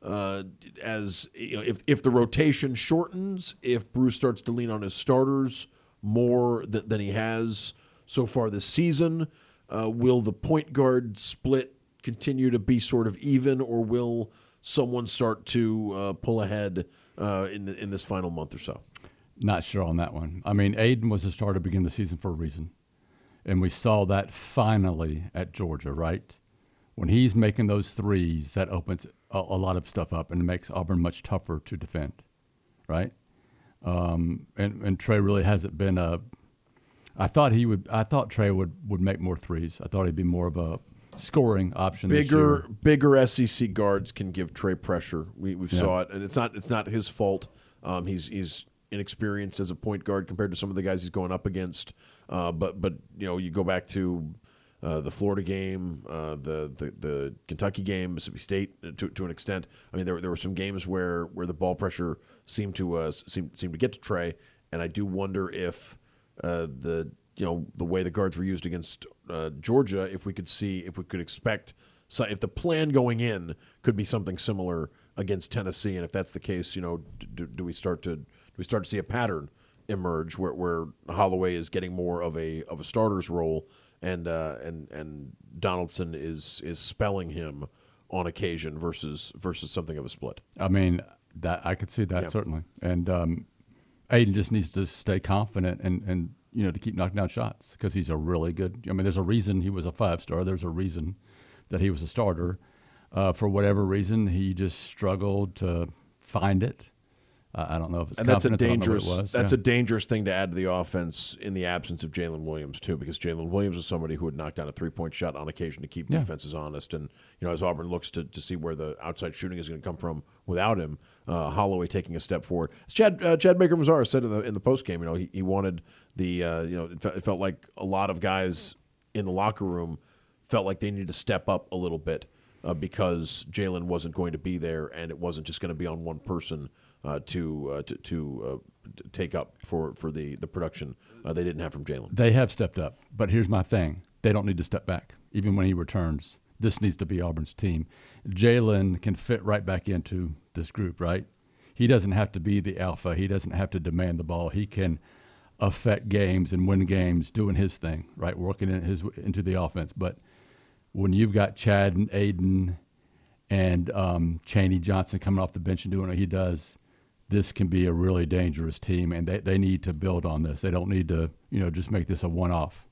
uh, as you know, if if the rotation shortens, if Bruce starts to lean on his starters more than, than he has so far this season, uh, will the point guard split continue to be sort of even, or will someone start to pull ahead in the, in this final month or so? Not sure on that one. I mean, Aden was a starter to begin the season for a reason, and we saw that finally at Georgia, right? When he's making those threes, that opens a, a lot of stuff up and makes Auburn much tougher to defend, right? Um, and and Trey really hasn't been a. I thought he would. I thought Trey would would make more threes. I thought he'd be more of a scoring option. Bigger, bigger SEC guards can give Trey pressure. We we Yeah. saw it, and it's not it's not his fault. Um, he's he's inexperienced as a point guard compared to some of the guys he's going up against. Uh, but but you know you go back to uh, the Florida game, uh, the, the the Kentucky game, Mississippi State uh, to, to an extent. I mean there there were some games where where the ball pressure seemed to uh, seemed seemed to get to Trey, and I do wonder if uh, the you know the way the guards were used against uh, Georgia, if we could see if we could expect so if the plan going in could be something similar against Tennessee, and if that's the case, you know, do, do we start to do we start to see a pattern emerge where, where Holloway is getting more of a of a starter's role, and uh, and and Donaldson is is spelling him on occasion versus versus something of a split. I mean, that I could see that Yeah. certainly. And um, Aden just needs to stay confident and, and you know to keep knocking down shots because he's a really good. I mean, there's a reason he was a five star. There's a reason that he was a starter. Uh, for whatever reason, he just struggled to find it. I I don't know if it's and that's a confidence, I don't know what it dangerous was. that's Yeah. a dangerous thing to add to the offense in the absence of Jaylin Williams too, because Jaylin Williams is somebody who would knock down a three point shot on occasion to keep Yeah. defenses honest. And you know, as Auburn looks to, to see where the outside shooting is going to come from without him, uh, Holloway taking a step forward. As Chad uh, Chad Baker Mazara said in the in the post game, you know, he, he wanted the uh, you know it, fe- it felt like a lot of guys in the locker room felt like they needed to step up a little bit uh, because Jaylin wasn't going to be there, and it wasn't just going to be on one person uh, to uh, to, to uh, t- take up for, for the the production uh, they didn't have from Jaylin. They have stepped up, but here's my thing: they don't need to step back. Even when he returns, this needs to be Auburn's team. Jaylin can fit right back into this group, right? He doesn't have to be the alpha. He doesn't have to demand the ball. He can affect games and win games doing his thing, right? Working in his into the offense. But when you've got Chad and Aden and um, Chaney Johnson coming off the bench and doing what he does, this can be a really dangerous team, and they, they need to build on this. They don't need to, you know, just make this a one-off.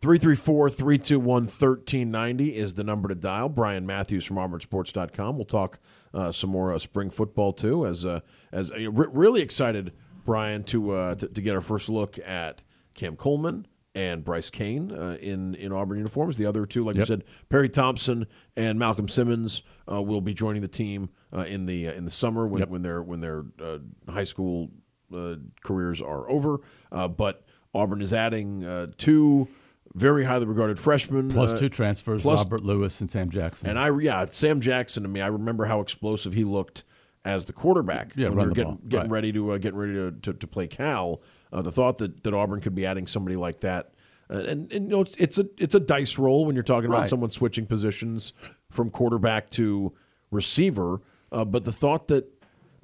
334 321 1390 is the number to dial. Bryan Matthews from AuburnSports.com. We'll talk uh, some more uh, spring football too. As uh, as uh, re- really excited, Bryan, to, uh, to to get our first look at Cam Coleman and Bryce Cain uh, in in Auburn uniforms. The other two, like you said, Perry Thompson and Malcolm Simmons uh, will be joining the team in the uh, in the summer when Yep. when their when their uh, high school uh, careers are over. Uh, but Auburn is adding uh, two very highly regarded freshmen, Plus uh, two transfers, plus- Robert Lewis and Sam Jackson. and I yeah, Sam Jackson to me, I remember how explosive he looked as the quarterback Yeah, when we were getting ball, getting right. ready to uh, getting ready to, to, to play Cal. Uh, the thought that, that Auburn could be adding somebody like that, uh, and, and you know it's it's a it's a dice roll when you're talking about Right. someone switching positions from quarterback to receiver. Uh, but the thought that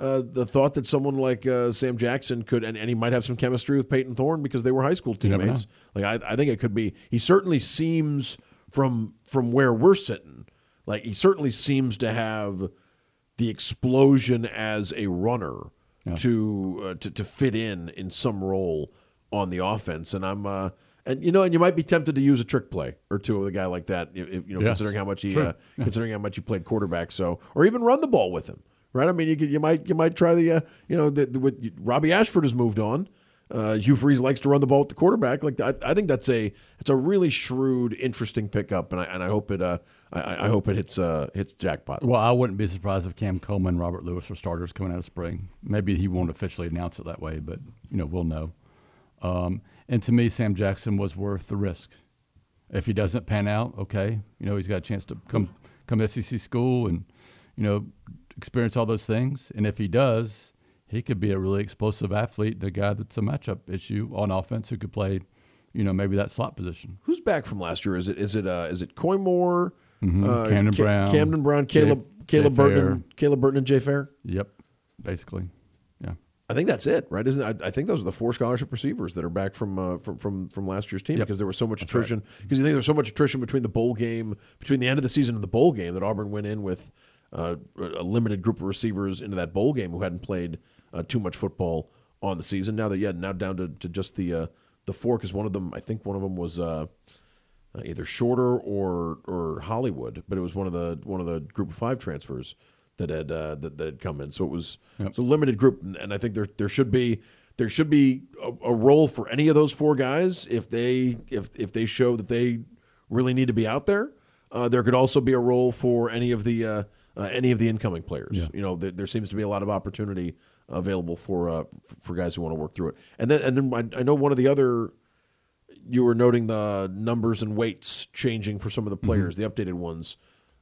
uh, the thought that someone like uh, Sam Jackson could, and, and he might have some chemistry with Payton Thorne because they were high school teammates. Like I, I think it could be. He certainly seems from from where we're sitting, like he certainly seems to have the explosion as a runner to, uh, to to fit in in some role on the offense. And I'm. And you know, and you might be tempted to use a trick play or two with a guy like that. If, you know, Yeah. considering how much he Sure. uh, considering how much he played quarterback, so or even run the ball with him, right? I mean, you could, you might you might try the uh, you know the, the, with Robbie Ashford has moved on. Uh, Hugh Freeze likes to run the ball with the quarterback. Like I, I think that's a it's a really shrewd, interesting pickup, and I and I hope it uh I, I hope it hits uh hits jackpot. well, I wouldn't be surprised if Cam Coleman and Robert Lewis were starters coming out of spring. Maybe he won't officially announce it that way, but you know we'll know. Um, and to me, Sam Jackson was worth the risk. If he doesn't pan out, okay, you know he's got a chance to come come to SEC school and you know experience all those things. And if he does, he could be a really explosive athlete, a guy that's a matchup issue on offense who could play, you know, maybe that slot position. Who's back from last year? Is it is it uh is it Coymore? Mhm. Camden Brown, Camden Brown, Jay- Caleb, Caleb Jay Burton. Caleb Burton, and Jay Fair. Yep, basically. I think that's it, right? Isn't I, I think those are the four scholarship receivers that are back from uh, from, from from last year's team Yep. because there was so much attrition. Because you think there was so much attrition between the bowl game, between the end of the season and the bowl game that Auburn went in with uh, a limited group of receivers into that bowl game who hadn't played uh, too much football on the season. Now that yeah, now down to, to just the uh, the four because one of them I think one of them was. Uh, uh, either shorter or or Hollywood, but it was one of the one of the group of five transfers that had uh, that, that had come in. So it was it's a limited group, and, and I think there there should be there should be a, a role for any of those four guys if they if if they show that they really need to be out there. Uh, there could also be a role for any of the uh, uh, any of the incoming players. You know, there, there seems to be a lot of opportunity available for uh, for guys who want to work through it. And then and then I, I know one of the other you were noting the numbers and weights changing for some of the players, the updated ones.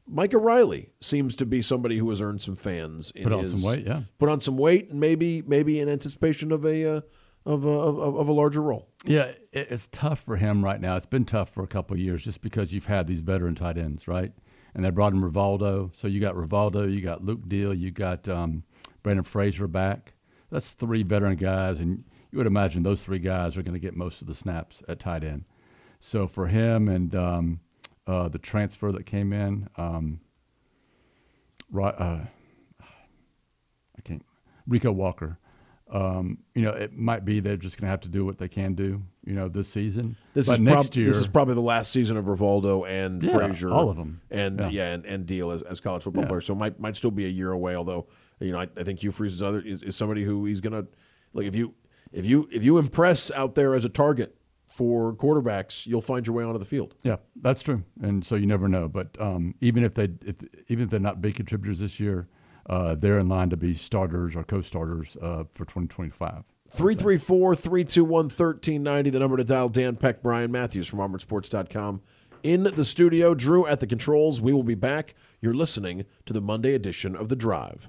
Micah Riley seems to be somebody who has earned some fans. In Put on his, some weight, yeah. Put on some weight, and maybe maybe in anticipation of a uh, of, a of, of a larger role. Yeah, it's tough for him right now. It's been tough for a couple of years just because you've had these veteran tight ends, right? And they brought in Rivaldo. So you got Rivaldo, you got Luke Deal, you got um, Brandon Frazier back. That's three veteran guys, and you would imagine those three guys are going to get most of the snaps at tight end. So for him and um, uh, the transfer that came in, um, right, uh, I can't, Rico Walker. Um, you know, it might be they're just going to have to do what they can do, you know, this season. This but is next prob- year. this is probably the last season of Rivaldo and Yeah, Frazier, all of 'em. and yeah, Yeah. and, and Deal as, as college football Yeah. players. So it might might still be a year away. Although you know, I, I think Hugh Freeze is other is, is somebody who he's gonna like if you if you if you impress out there as a target for quarterbacks, you'll find your way onto the field. Yeah, that's true, and so you never know. But um, even if they, if even if they're not big contributors this year, uh, they're in line to be starters or co-starters uh, for 2025. 334 321 1390, the number to dial. Dan Peck, Brian Matthews from AuburnSports.com. In the studio, Drew at the controls. We will be back. You're listening to the Monday edition of The Drive.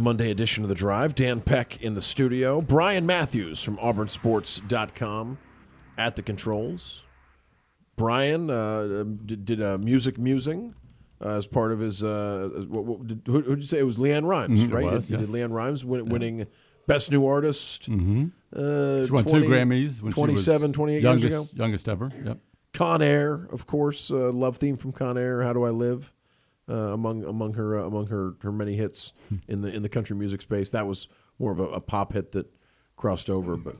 Monday edition of The Drive. Dan Peck in the studio. Brian Matthews from AuburnSports.com at the controls. Brian uh, did, did uh, music musing uh, as part of his. Uh, what, what, did, who did you say it was? LeAnn Rimes, Mhm, it right? was, He did. LeAnn Rimes win, winning Best New Artist. Mm-hmm. Uh, She won 20 two Grammys when 27, 28 youngest, years ago. youngest ever. Yep. Con Air, of course, uh, love theme from Con Air. How do I live? Uh, among among her uh, among her her many hits in the in the country music space, that was more of a, a pop hit that crossed over. But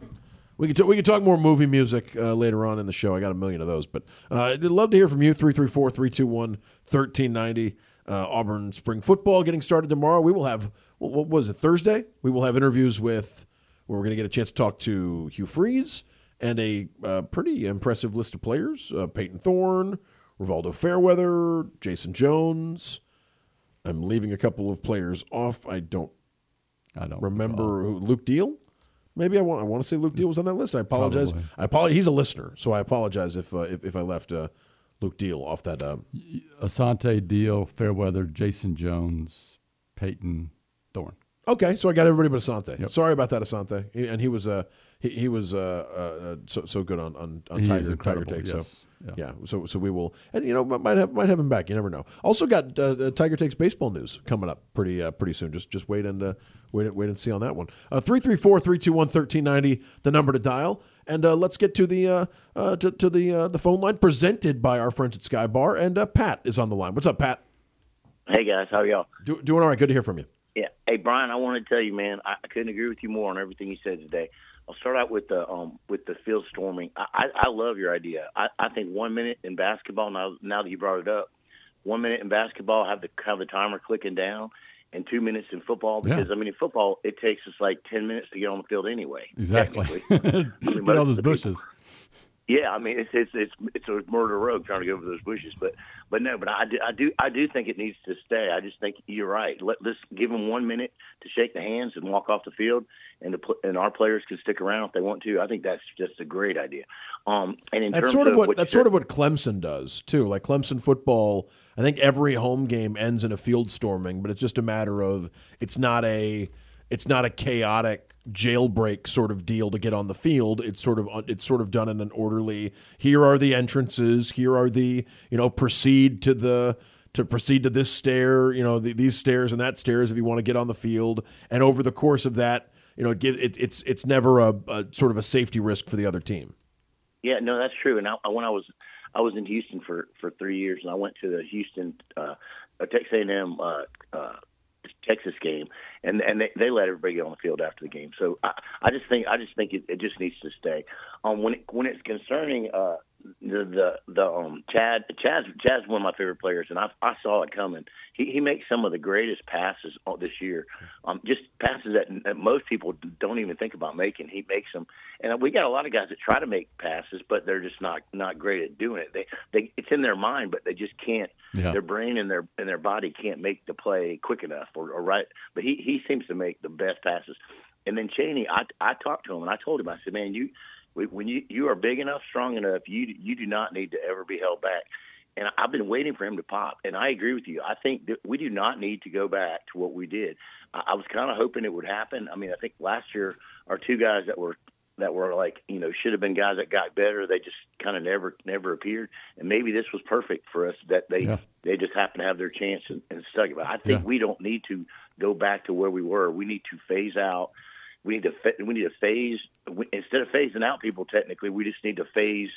we could t- we could talk more movie music uh, later on in the show. I got a million of those, but uh, I'd love to hear from you. 334-321-1390. Uh, Auburn spring football getting started tomorrow. We will have what, what was it Thursday? We will have interviews with where we're going to get a chance to talk to Hugh Freeze and a uh, pretty impressive list of players: uh, Payton Thorne, Rivaldo Fairweather, Jason Jones. I'm leaving a couple of players off. I don't I don't remember who Luke Deal. Maybe I want I want to say Luke Deal was on that list. I apologize. Probably. I apologize. He's a listener, so I apologize if uh, if, if I left uh, Luke Deal off that. Uh, Asante Deal, Fairweather, Jason Jones, Payton Thorne. Okay, so I got everybody but Asante. Yep. Sorry about that, Asante. He, and he was uh, he, he was uh, uh, so so good on on, on Tiger Tiger Take. yes. So Yeah. yeah, so so we will, and you know might have might have him back. You never know. Also got uh, uh, Tiger Takes baseball news coming up pretty uh, pretty soon. Just just wait and uh, wait wait and see on that one. Uh, three three four three two one thirteen ninety the number to dial. And uh, let's get to the uh, uh, to, to the uh, the phone line presented by our friends at Sky Bar. And uh, Pat is on the line. What's up, Pat? Hey guys, how are y'all? Do, doing all right. Good to hear from you. Yeah. Hey Brian, I want to tell you, man, I, I couldn't agree with you more on everything you said today. I'll start out with the um with the field storming. I, I, I love your idea. I, I think one minute in basketball now now that you brought it up, one minute in basketball have the have the timer clicking down, and two minutes in football Yeah. because I mean in football it takes us like ten minutes to get on the field anyway. Exactly. *laughs* I mean, Get all those the people- bushes. Yeah, I mean it's it's it's it's a murder road trying to go over those bushes, but but no, but I do I do I do think it needs to stay. I just think you're right. Let let's give them one minute to shake the hands and walk off the field, and the and our players can stick around if they want to. I think that's just a great idea. Um, and in that's terms sort of what, what that's you sort of what Clemson does too. Like Clemson football, I think every home game ends in a field storming, but it's just a matter of it's not a it's not a chaotic jailbreak sort of deal to get on the field. It's sort of it's sort of done in an orderly. Here are the entrances. Here are the you know proceed to the to proceed to this stair. You know the, these stairs and that stairs if you want to get on the field. And over the course of that, you know it, it, it's it's never a, a sort of a safety risk for the other team. Yeah, no, that's true. And I, when I was I was in Houston for for three years, and I went to the Houston uh, uh, Texas A&M uh, uh, Texas game, and and they, they let everybody get on the field after the game. So I, I just think I just think it, it just needs to stay. Um, when it, when it's concerning uh, the the the um Chad Chad's Chad's one of my favorite players, and I I saw it coming. He he makes some of the greatest passes this year. Um, just passes that, that most people don't even think about making. He makes them, and we got a lot of guys that try to make passes, but they're just not not great at doing it. They they it's in their mind, but they just can't. Yeah. Their brain and their and their body can't make the play quick enough or, or right. But he he seems to make the best passes. And then Chaney, I I talked to him and I told him I said, man, you when you you are big enough, strong enough, you you do not need to ever be held back. And I've been waiting for him to pop. And I agree with you. I think that we do not need to go back to what we did. I, I was kind of hoping it would happen. I mean, I think last year our two guys that were that were like you know should have been guys that got better. They just kind of never never appeared. And maybe this was perfect for us that they Yeah. they just happened to have their chance and, and stuck it. But I think Yeah. we don't need to go back to where we were. We need to phase out. We need to we need to phase we, instead of phasing out people. Technically, we just need to phase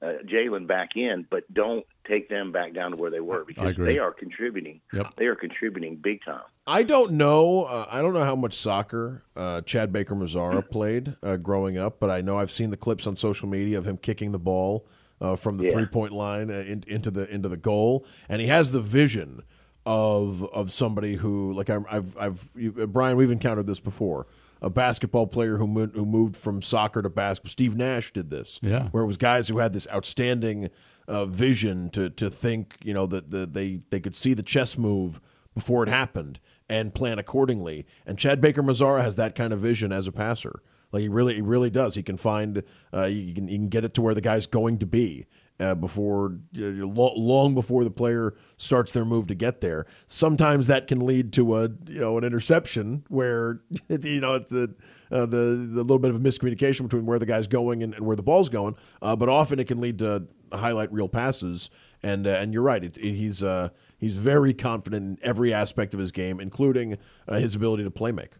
uh, Jaylin back in, but don't take them back down to where they were because they are contributing. Yep. They are contributing big time. I don't know. Uh, I don't know how much soccer uh, Chad Baker Mazara *clears throat* played uh, growing up, but I know I've seen the clips on social media of him kicking the ball uh, from the Yeah. three point line uh, in, into the into the goal, and he has the vision of of somebody who like I, I've I've you, uh, Brian. We've encountered this before. A basketball player who moved, who moved from soccer to basketball. Steve Nash did this, Yeah. where it was guys who had this outstanding uh, vision to to think, you know, that the, they they could see the chess move before it happened and plan accordingly. And Chad Baker Mazara has that kind of vision as a passer. Like he really, he really does. He can find, uh, you can, you can get it to where the guy's going to be uh, before, lo- long before the player starts their move to get there. Sometimes that can lead to a, you know, an interception where, *laughs* you know, it's a, uh, the the little bit of a miscommunication between where the guy's going and, and where the ball's going. Uh, but often it can lead to highlight real passes. And uh, and you're right. It, it- he's uh, he's very confident in every aspect of his game, including his ability to play make.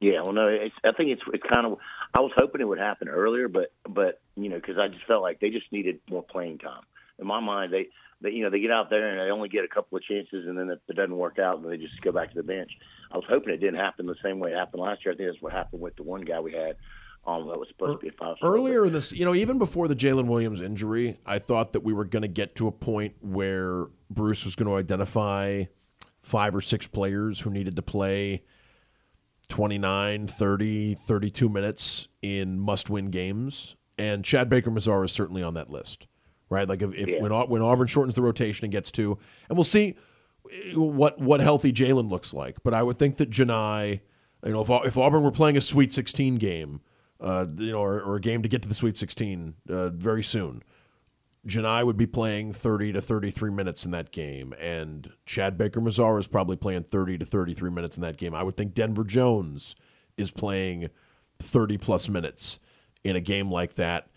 Yeah, well, no, I think it's it's kind of. I was hoping it would happen earlier, but but you know, because I just felt like they just needed more playing time. In my mind, they they you know they get out there and they only get a couple of chances, and then if it doesn't work out, then they just go back to the bench. I was hoping it didn't happen the same way it happened last year. I think that's what happened with the one guy we had. Um, that was supposed to be a five. Earlier in this, you know, even before the Jaylin Williams injury, I thought that we were going to get to a point where Bruce was going to identify five or six players who needed to play 29, 30, 32 minutes in must win games. And Chad Baker Mazara is certainly on that list, right? Like if, if Yeah. when, when Auburn shortens the rotation and gets to, and we'll see what what healthy Jaylin looks like. But I would think that Johni, you know, if, if Auburn were playing a Sweet 16 game, uh, you know, or, or a game to get to the Sweet 16 uh, very soon, Johni would be playing 30 to 33 minutes in that game, and Chad Baker Mazara is probably playing 30 to 33 minutes in that game. I would think Denver Jones is playing 30 plus minutes in a game like that.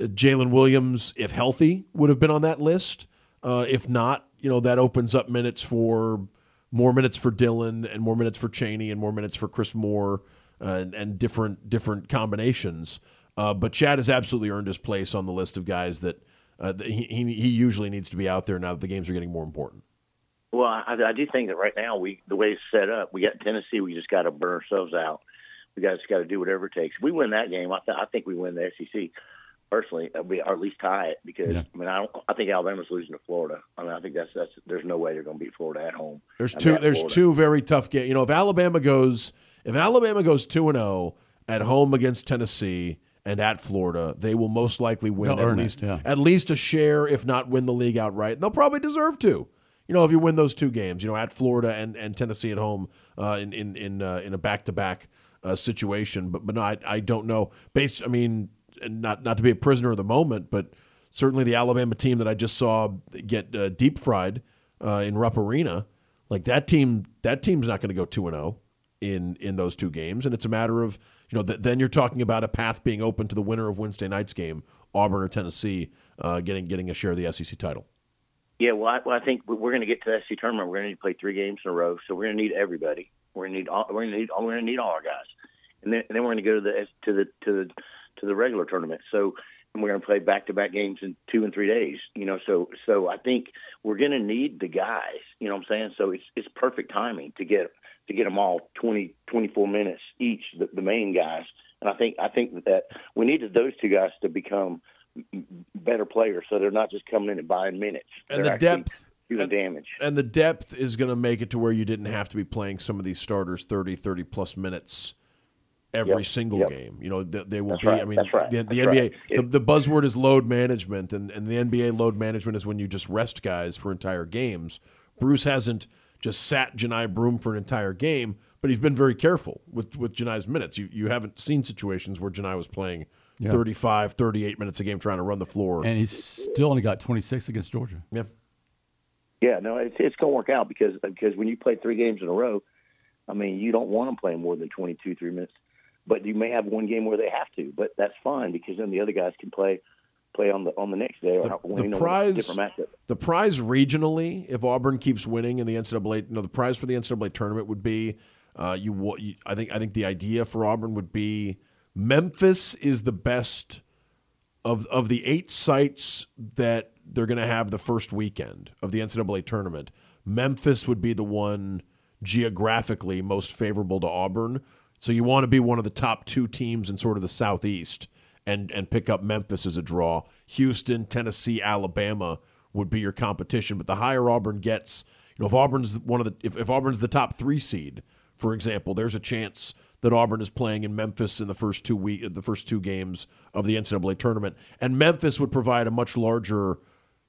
Jaylin Williams, if healthy, would have been on that list. Uh, if not, you know, that opens up minutes for more minutes for Dylan and more minutes for Chaney and more minutes for Chris Moore uh, and, and different different combinations. Uh, but Chad has absolutely earned his place on the list of guys that, uh, he, he he usually needs to be out there now that the games are getting more important. Well, I, I do think that right now we the way it's set up, we got Tennessee. We just got to burn ourselves out. We guys got to do whatever it takes. If we win that game, I, th- I think we win the SEC. Personally, uh, we, or at least tie it because Yeah. I mean I don't. I think Alabama's losing to Florida. I mean I think that's that's there's no way they're going to beat Florida at home. There's two. There's Florida. two very tough games. You know, if Alabama goes, if Alabama goes two and zero at home against Tennessee and at Florida, they will most likely win They'll at earn it, least yeah. at least a share, if not win the league outright. And they'll probably deserve to. You know, if you win those two games, you know, at Florida and, and Tennessee at home uh, in in in, uh, in a back to back situation. But but no, I, I don't know. Based, I mean, and not not to be a prisoner of the moment, but certainly the Alabama team that I just saw get uh, deep fried uh, in Rupp Arena, like that team, that team's not going to go two and zero in in those two games, and it's a matter of you know th- then you're talking about a path being open to the winner of Wednesday night's game, Auburn or Tennessee, uh, getting getting a share of the SEC title. Yeah, well, I, well, I think we're going to get to the SEC tournament. We're going to need to play three games in a row, so we're going to need everybody. We're going to need all. We're going to need. We're going to need all our guys, and then and then we're going to go to the to the to the to the regular tournament. So and we're going to play back to back games in two and three days. You know, so so I think we're going to need the guys. You know what I'm saying? So it's it's perfect timing to get to get them all 20 24 minutes each, the, the main guys. And I think I think that we needed those two guys to become better players, so they're not just coming in and buying minutes. And They're the depth doing damage. And the depth is going to make it to where you didn't have to be playing some of these starters 30, 30 plus minutes every Yep, single yep. game. You know, they, they will That's be. right, I mean, right, the, the NBA, right. the, the buzzword is load management, and, and the NBA load management is when you just rest guys for entire games. Bruce hasn't just sat Johni Broome for an entire game, but he's been very careful with, with Johni's minutes. You, you haven't seen situations where Johni was playing Yeah. 35, 38 minutes a game trying to run the floor. And he's still only got 26 against Georgia. yeah. Yeah, no, it's it's going to work out because because when you play three games in a row, I mean, you don't want them playing more than 22, three minutes. But you may have one game where they have to, but that's fine because then the other guys can play play on the on the next day or The- when the prize-. The prize regionally, if Auburn keeps winning in the NCAA, know, the prize for the NCAA tournament would be, uh, you, you. I think. I think the idea for Auburn would be Memphis is the best of of the eight sites that they're going to have the first weekend of the NCAA tournament. Memphis would be the one geographically most favorable to Auburn. So you want to be one of the top two teams in sort of the southeast and and pick up Memphis as a draw. Houston, Tennessee, Alabama would be your competition. But the higher Auburn gets, you know, if Auburn's one of the if, if Auburn's the top three seed, for example, there's a chance that Auburn is playing in Memphis in the first two week the first two games of the NCAA tournament, and Memphis would provide a much larger.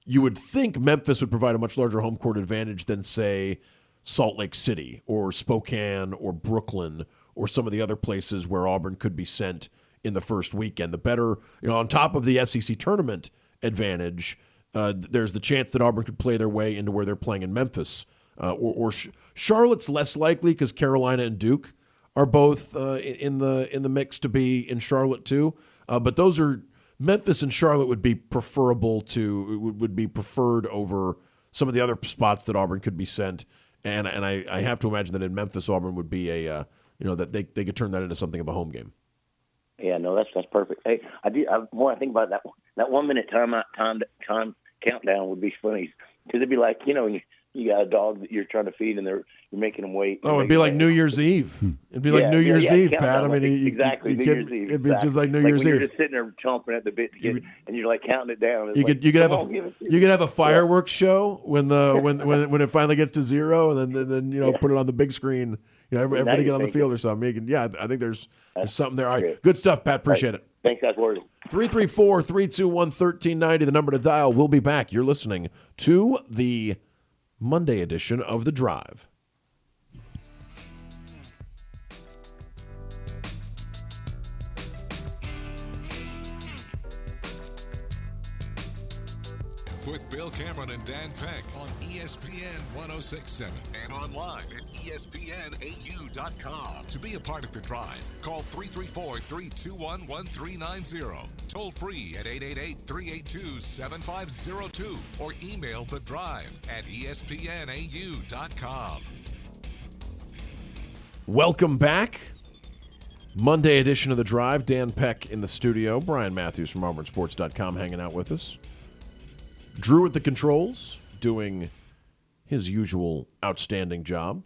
You would think Memphis would provide a much larger home court advantage than say Salt Lake City or Spokane or Brooklyn or some of the other places where Auburn could be sent in the first weekend. The better, you know, on top of the SEC tournament advantage, uh, there's the chance that Auburn could play their way into where they're playing in Memphis. Uh, or or Sh- Charlotte's less likely because Carolina and Duke are both uh, in the in the mix to be in Charlotte too. Uh, but those are Memphis and Charlotte would be preferable to would, be preferred over some of the other spots that Auburn could be sent. And and I, I have to imagine that in Memphis Auburn would be a uh, you know that they they could turn that into something of a home game. Yeah, no, that's that's perfect. Hey, I do. I, more I think about that that one minute time time time countdown would be funny because it'd be like you know you, you got a dog that you're trying to feed and they're you're making them wait. Oh, it'd be like New Year's Eve. It'd be like Yeah, New yeah, Year's yeah, Eve, Pat. I like, mean, you- exactly you New could- Year's Eve. It'd be exactly. just like New when Year's Eve. You're just sitting there chomping at the bit to get, and you're like counting it down. It's You like, could you could have a on, to you could have a fireworks *laughs* show when the when when when it finally gets to zero, and then then, then you know put it on the big screen. You know, everybody, Now everybody you're get on the thinking. field or something. You can, yeah, I think there's there's something there. All right, good stuff, Pat. Appreciate it. Thanks, guys. Word. 334 321 1390, the number to dial. We'll be back. You're listening to the Monday edition of The Drive. With Bill Cameron and Dan Peck on ESPN 1067 and online at ESPNAU.com. To be a part of the drive, call 334 321 1390. Toll free at 888 382 7502 or email the drive at ESPNAU.com. Welcome back. Monday edition of The Drive. Dan Peck in the studio. Brian Matthews from AuburnSports.com hanging out with us. Drew at the controls, doing his usual outstanding job.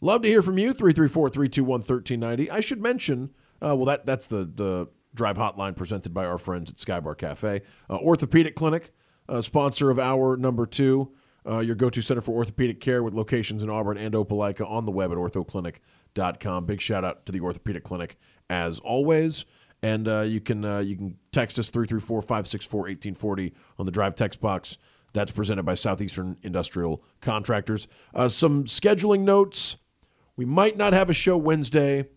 Love to hear from you, 334 321 1390. I should mention, uh, well, that that's the, the drive hotline presented by our friends at Skybar Cafe. Uh, Orthopedic Clinic, uh, sponsor of our number two, uh, your go to center for orthopedic care with locations in Auburn and Opelika on the web at orthoclinic.com. Big shout out to the Orthopedic Clinic as always. And uh, you can uh, you can text us 334-564-1840 on the drive text box. That's presented by Southeastern Industrial Contractors. Uh, some scheduling notes. We might not have a show Wednesday.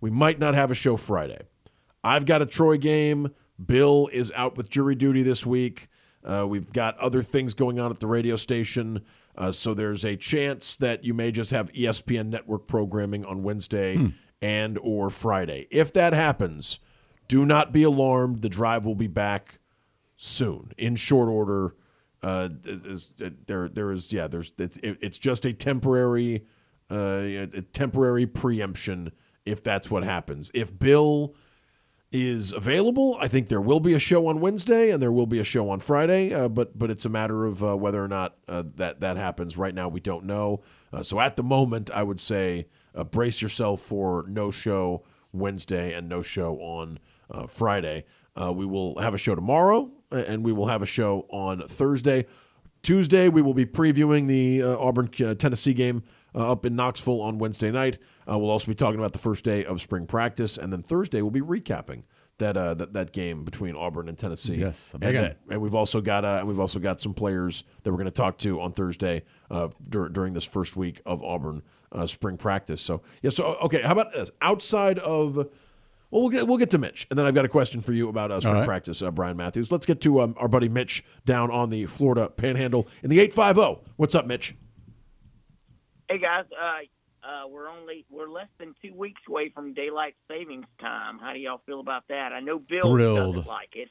We might not have a show Friday. I've got a Troy game. Bill is out with jury duty this week. Uh, we've got other things going on at the radio station. Uh, so there's a chance that you may just have ESPN network programming on Wednesday and or Friday. If that happens, do not be alarmed. The drive will be back soon in short order. Uh, is, is- there, there is, yeah, there's, it's, it- it's just a temporary, uh, a temporary preemption if that's what happens. If Bill is available, I think there will be a show on Wednesday and there will be a show on Friday. Uh, but, but it's a matter of uh, whether or not uh, that that happens. Right now, we don't know. Uh, so at the moment, I would say uh, brace yourself for no show Wednesday and no show on uh, Friday. Uh, we will have a show tomorrow, uh, and we will have a show on Thursday. Tuesday, we will be previewing the uh, Auburn uh, Tennessee game uh, up in Knoxville on Wednesday night. Uh, we'll also be talking about the first day of spring practice, and then Thursday we'll be recapping that uh, that, that game between Auburn and Tennessee. Yes, and, that- and we've also got uh, and we've also got some players that we're going to talk to on Thursday uh, dur- during this first week of Auburn uh, spring practice. So yeah, so okay, how about this? Outside of well, we'll get we'll get to Mitch, and then I've got a question for you about uh, spring All right. practice, uh, Brian Matthews. Let's get to um, our buddy Mitch down on the Florida Panhandle in the eight five zero. What's up, Mitch? Hey guys, uh, uh, we're only we're less than two weeks away from daylight savings time. How do y'all feel about that? I know Bill Thrilled. doesn't like it.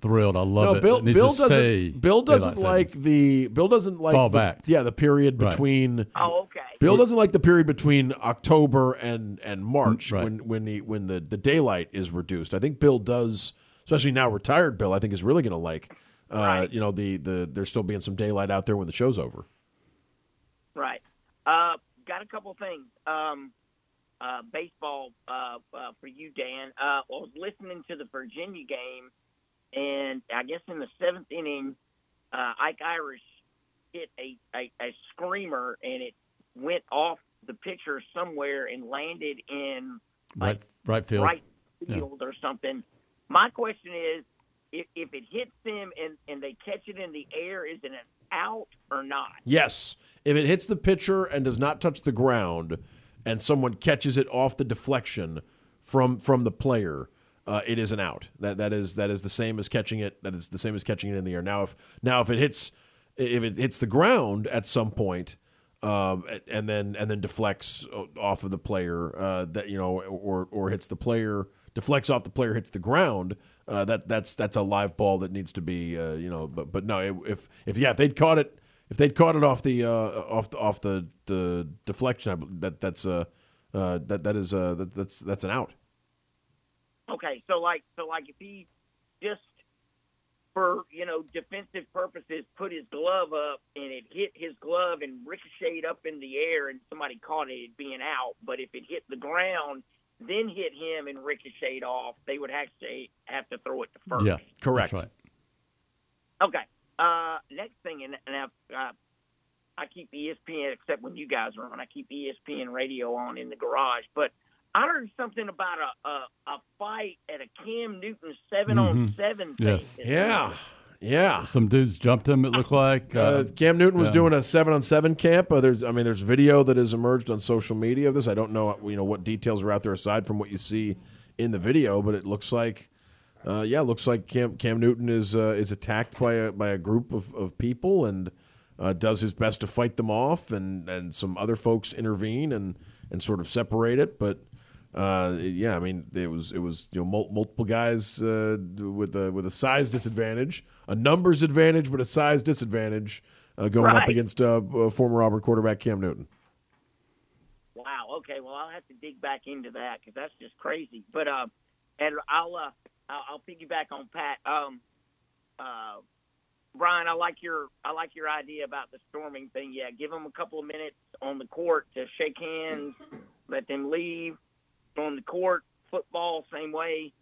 Thrilled. I love no, it. Bill. It needs Bill doesn't. Bill doesn't daylight like savings. the. Bill doesn't like Fall the, back. Yeah, the period Right. between. Oh, okay. Bill doesn't like the period between October and and March right. when when the when the, the daylight is reduced. I think Bill does, especially now retired Bill. I think is really going to like, uh, you know, the the there's still being some daylight out there when the show's over. Right. Uh, got a couple things. Um, uh, baseball uh, uh, for you, Dan. Uh, I was listening to the Virginia game, and I guess in the seventh inning, uh, Ike Irish hit a, a, a screamer, and it went off the pitcher somewhere and landed in right, right field. right Yeah. field or something. My question is, if, if it hits them and, and they catch it in the air, is it an out or not? Yes, if it hits the pitcher and does not touch the ground, and someone catches it off the deflection from from the player, uh, it is an out. That that is that is the same as catching it. That is the same as catching it in the air. Now if now if it hits if it hits the ground at some point. Um, and then and then deflects off of the player uh, that you know or or hits the player deflects off the player hits the ground uh, that that's that's a live ball that needs to be uh, you know but but no if if yeah if they'd caught it if they'd caught it off the uh, off the, off the the deflection that that's uh, uh that that is uh that, that's that's an out Okay, so like so like if he just for you know defensive purposes put his glove up and it hit his glove and ricocheted up in the air and somebody caught it, it'd be an out. But if it hit the ground, then hit him and ricocheted off, they would actually have to throw it to first. Yeah, correct That's right. Okay. Uh, next thing, and, and I, uh, I keep E ESPN except when you guys are on. I keep E ESPN radio on in the garage. But I heard something about a a, a fight at a Cam Newton seven on Mhm. seven. Yes. yeah yeah Some dudes jumped him. It looked like. Uh, Cam Newton was yeah. doing a seven on seven camp. Uh, there's, I mean, there's video that has emerged on social media of this. I don't know, you know, what details are out there aside from what you see in the video, but it looks like, uh, yeah, it looks like Cam Cam Newton is uh, is attacked by a by a group of, of people and uh, does his best to fight them off, and and some other folks intervene and and sort of separate it, but. Uh, yeah, I mean, it was it was you know mul- multiple guys uh, with a with a size disadvantage, a numbers advantage, but a size disadvantage uh, going up against uh, uh, former Auburn quarterback Cam Newton. Wow. Okay. Well, I'll have to dig back into that because that's just crazy. But uh, and I'll uh, I'll, I'll piggyback on Pat. Um, uh, Brian, I like your I like your idea about the storming thing. Yeah, give them a couple of minutes on the court to shake hands, let them leave. On the court, football, same way.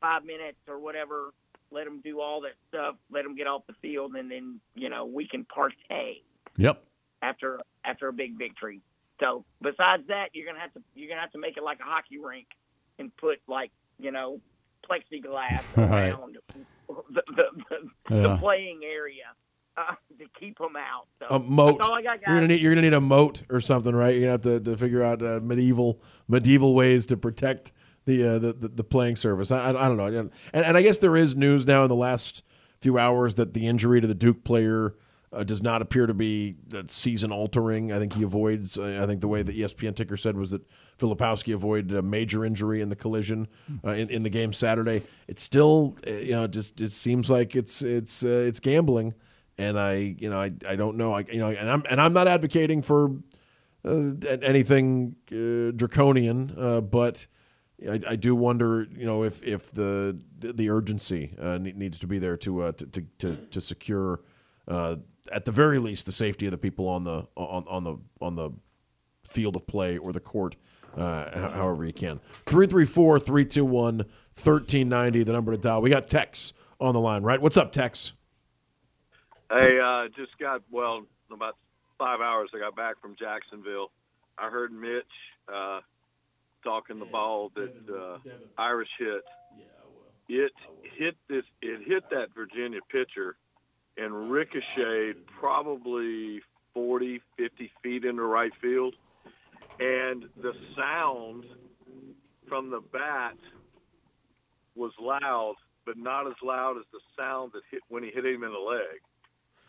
Five minutes or whatever. Let them do all that stuff. Let them get off the field, and then you know we can partay Yep. after after a big victory. So besides that, you're gonna have to you're gonna have to make it like a hockey rink and put like you know plexiglass *laughs* Right. around the, the, the, Yeah. the playing area uh, *laughs* to keep them out. So A moat. That's all I got, You're gonna need you're gonna need a moat or something, right? You're gonna have to, to figure out uh, medieval medieval ways to protect the uh, the, the the playing surface. I, I, I don't know, and, and I guess there is news now in the last few hours that the injury to the Duke player uh, does not appear to be that season altering. I think he avoids. Uh, I think the way that ESPN ticker said was that Filipowski avoided a major injury in the collision uh, in, in the game Saturday. It's still, uh, you know, just it seems like it's it's uh, it's gambling, and I you know I, I don't know I you know and I'm and I'm not advocating for uh, anything uh, draconian, uh, but. I, I do wonder, you know, if if the the urgency uh, ne- needs to be there to uh, to, to to to secure, uh, at the very least, the safety of the people on the on on the on the field of play or the court, however you can. 334 321 1390, the number to dial. We got Tex on the line, right? What's up, Tex? Hey, uh, just got well about five hours. I got back from Jacksonville. I heard Mitch uh, talking the ball that uh, Irish hit. It hit this. It hit that Virginia pitcher and ricocheted probably 40, 50 feet into right field, and the sound from the bat was loud, but not as loud as the sound that hit when he hit him in the leg.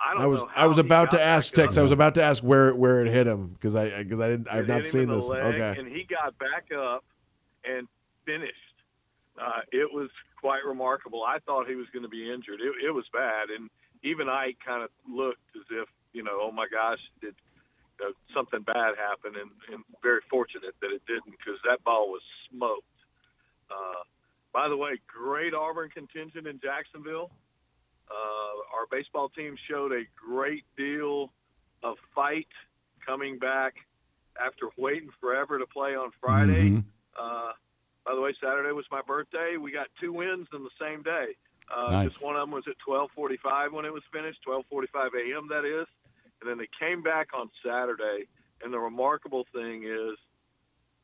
I don't I was know I was about to ask Tex. I was about to ask where where it hit him because I because I didn't I've not seen this. leg, Okay. And he got back up and finished. Uh, it was quite remarkable. I thought he was going to be injured. It, it was bad, and even I kind of looked as if you know, oh my gosh, did uh, something bad happen? And, and very fortunate that it didn't because that ball was smoked. Uh, by the way, great Auburn contingent in Jacksonville. Uh, our baseball team showed a great deal of fight coming back after waiting forever to play on Friday. Mhm. Uh, by the way, Saturday was my birthday. We got two wins in the same day. Uh, Nice. Just one of them was at 12:45 when it was finished, 12:45 a.m. That is, and then they came back on Saturday. And the remarkable thing is,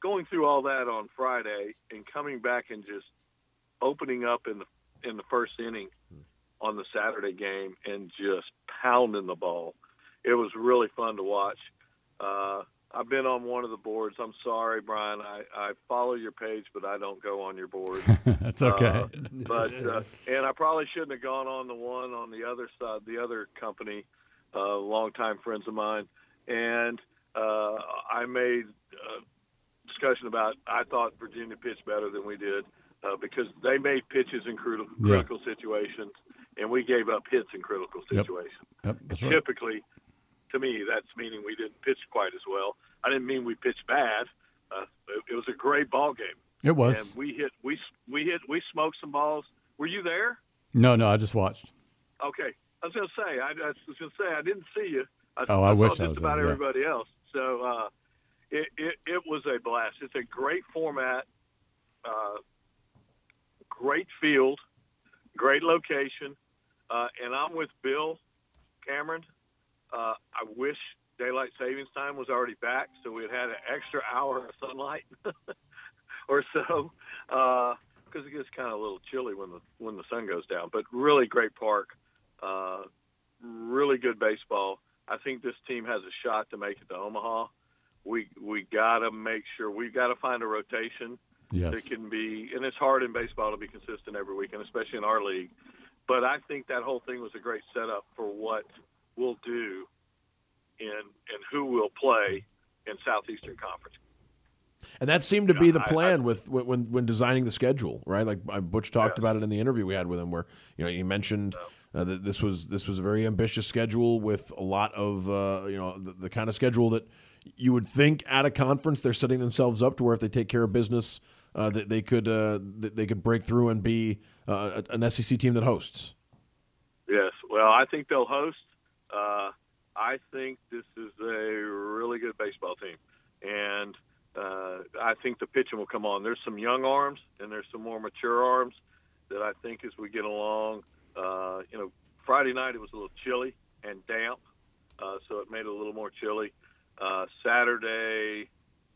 going through all that on Friday and coming back and just opening up in the in the first inning on the Saturday game and just pounding the ball. It was really fun to watch. Uh, I've been on one of the boards. I'm sorry, Brian. I, I follow your page, but I don't go on your board. *laughs* That's okay. Uh, but uh, and I probably shouldn't have gone on the one on the other side, the other company, uh, longtime friends of mine, and uh, I made a discussion about. I thought Virginia pitched better than we did uh, because they made pitches in critical, Yeah. critical situations, and we gave up hits in critical situations. Yep, that's right. Typically, to me, that's meaning we didn't pitch quite as well. I didn't mean we pitched bad. Uh, it, it was a great ball game. It was. And we hit, we we hit, we smoked some balls. Were you there? No, no, I just watched. Okay, I was to say, I, I was to say, I didn't see you. I, Oh, I saw wish I just was about there, yeah. everybody else. So uh, it, it it was a blast. It's a great format, uh, great field, great location, uh, and I'm with Bill Cameron. Uh, I wish daylight savings time was already back, so we'd had an extra hour of sunlight *laughs* or so, because it gets kind of a little chilly when the when the sun goes down. But really great park, uh, really good baseball. I think this team has a shot to make it to Omaha. We we got to make sure we've got to find a rotation Yes. that can be, and it's hard in baseball to be consistent every week, and especially in our league. But I think that whole thing was a great setup for what we'll do in and who will play in Southeastern Conference. And that seemed to be the plan with when, when designing the schedule, right? Like uh, Butch talked about it in the interview we had with him, where you know you mentioned uh, that this was this was a very ambitious schedule with a lot of uh, you know the, the kind of schedule that you would think at a conference they're setting themselves up to where if they take care of business, uh, that they could uh, they could break through and be uh, an SEC team that hosts. Yes. Well, I think they'll host. Uh, I think this is a really good baseball team, and uh, I think the pitching will come on. There's some young arms, and there's some more mature arms that I think as we get along. Uh, you know, Friday night it was a little chilly and damp, uh, so it made it a little more chilly. Uh, Saturday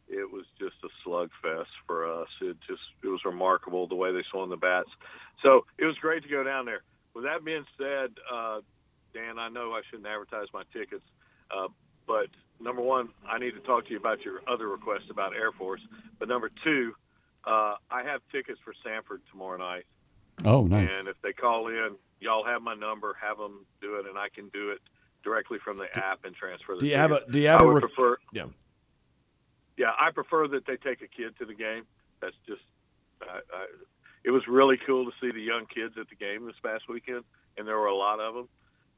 it was just a slugfest for us. It just it was remarkable the way they swung the bats. So it was great to go down there. With that being said, uh, Dan, I know I shouldn't advertise my tickets, uh, but number one, I need to talk to you about your other request about Air Force. But number two, uh, I have tickets for Samford tomorrow night. Oh, nice. And if they call in, y'all have my number. Have them do it, and I can do it directly from the app and transfer the. Do you have a? Do you have I a? Re- prefer. yeah. Yeah, I prefer that they take a kid to the game. That's just. I, I, it was really cool to see the young kids at the game this past weekend, and there were a lot of them.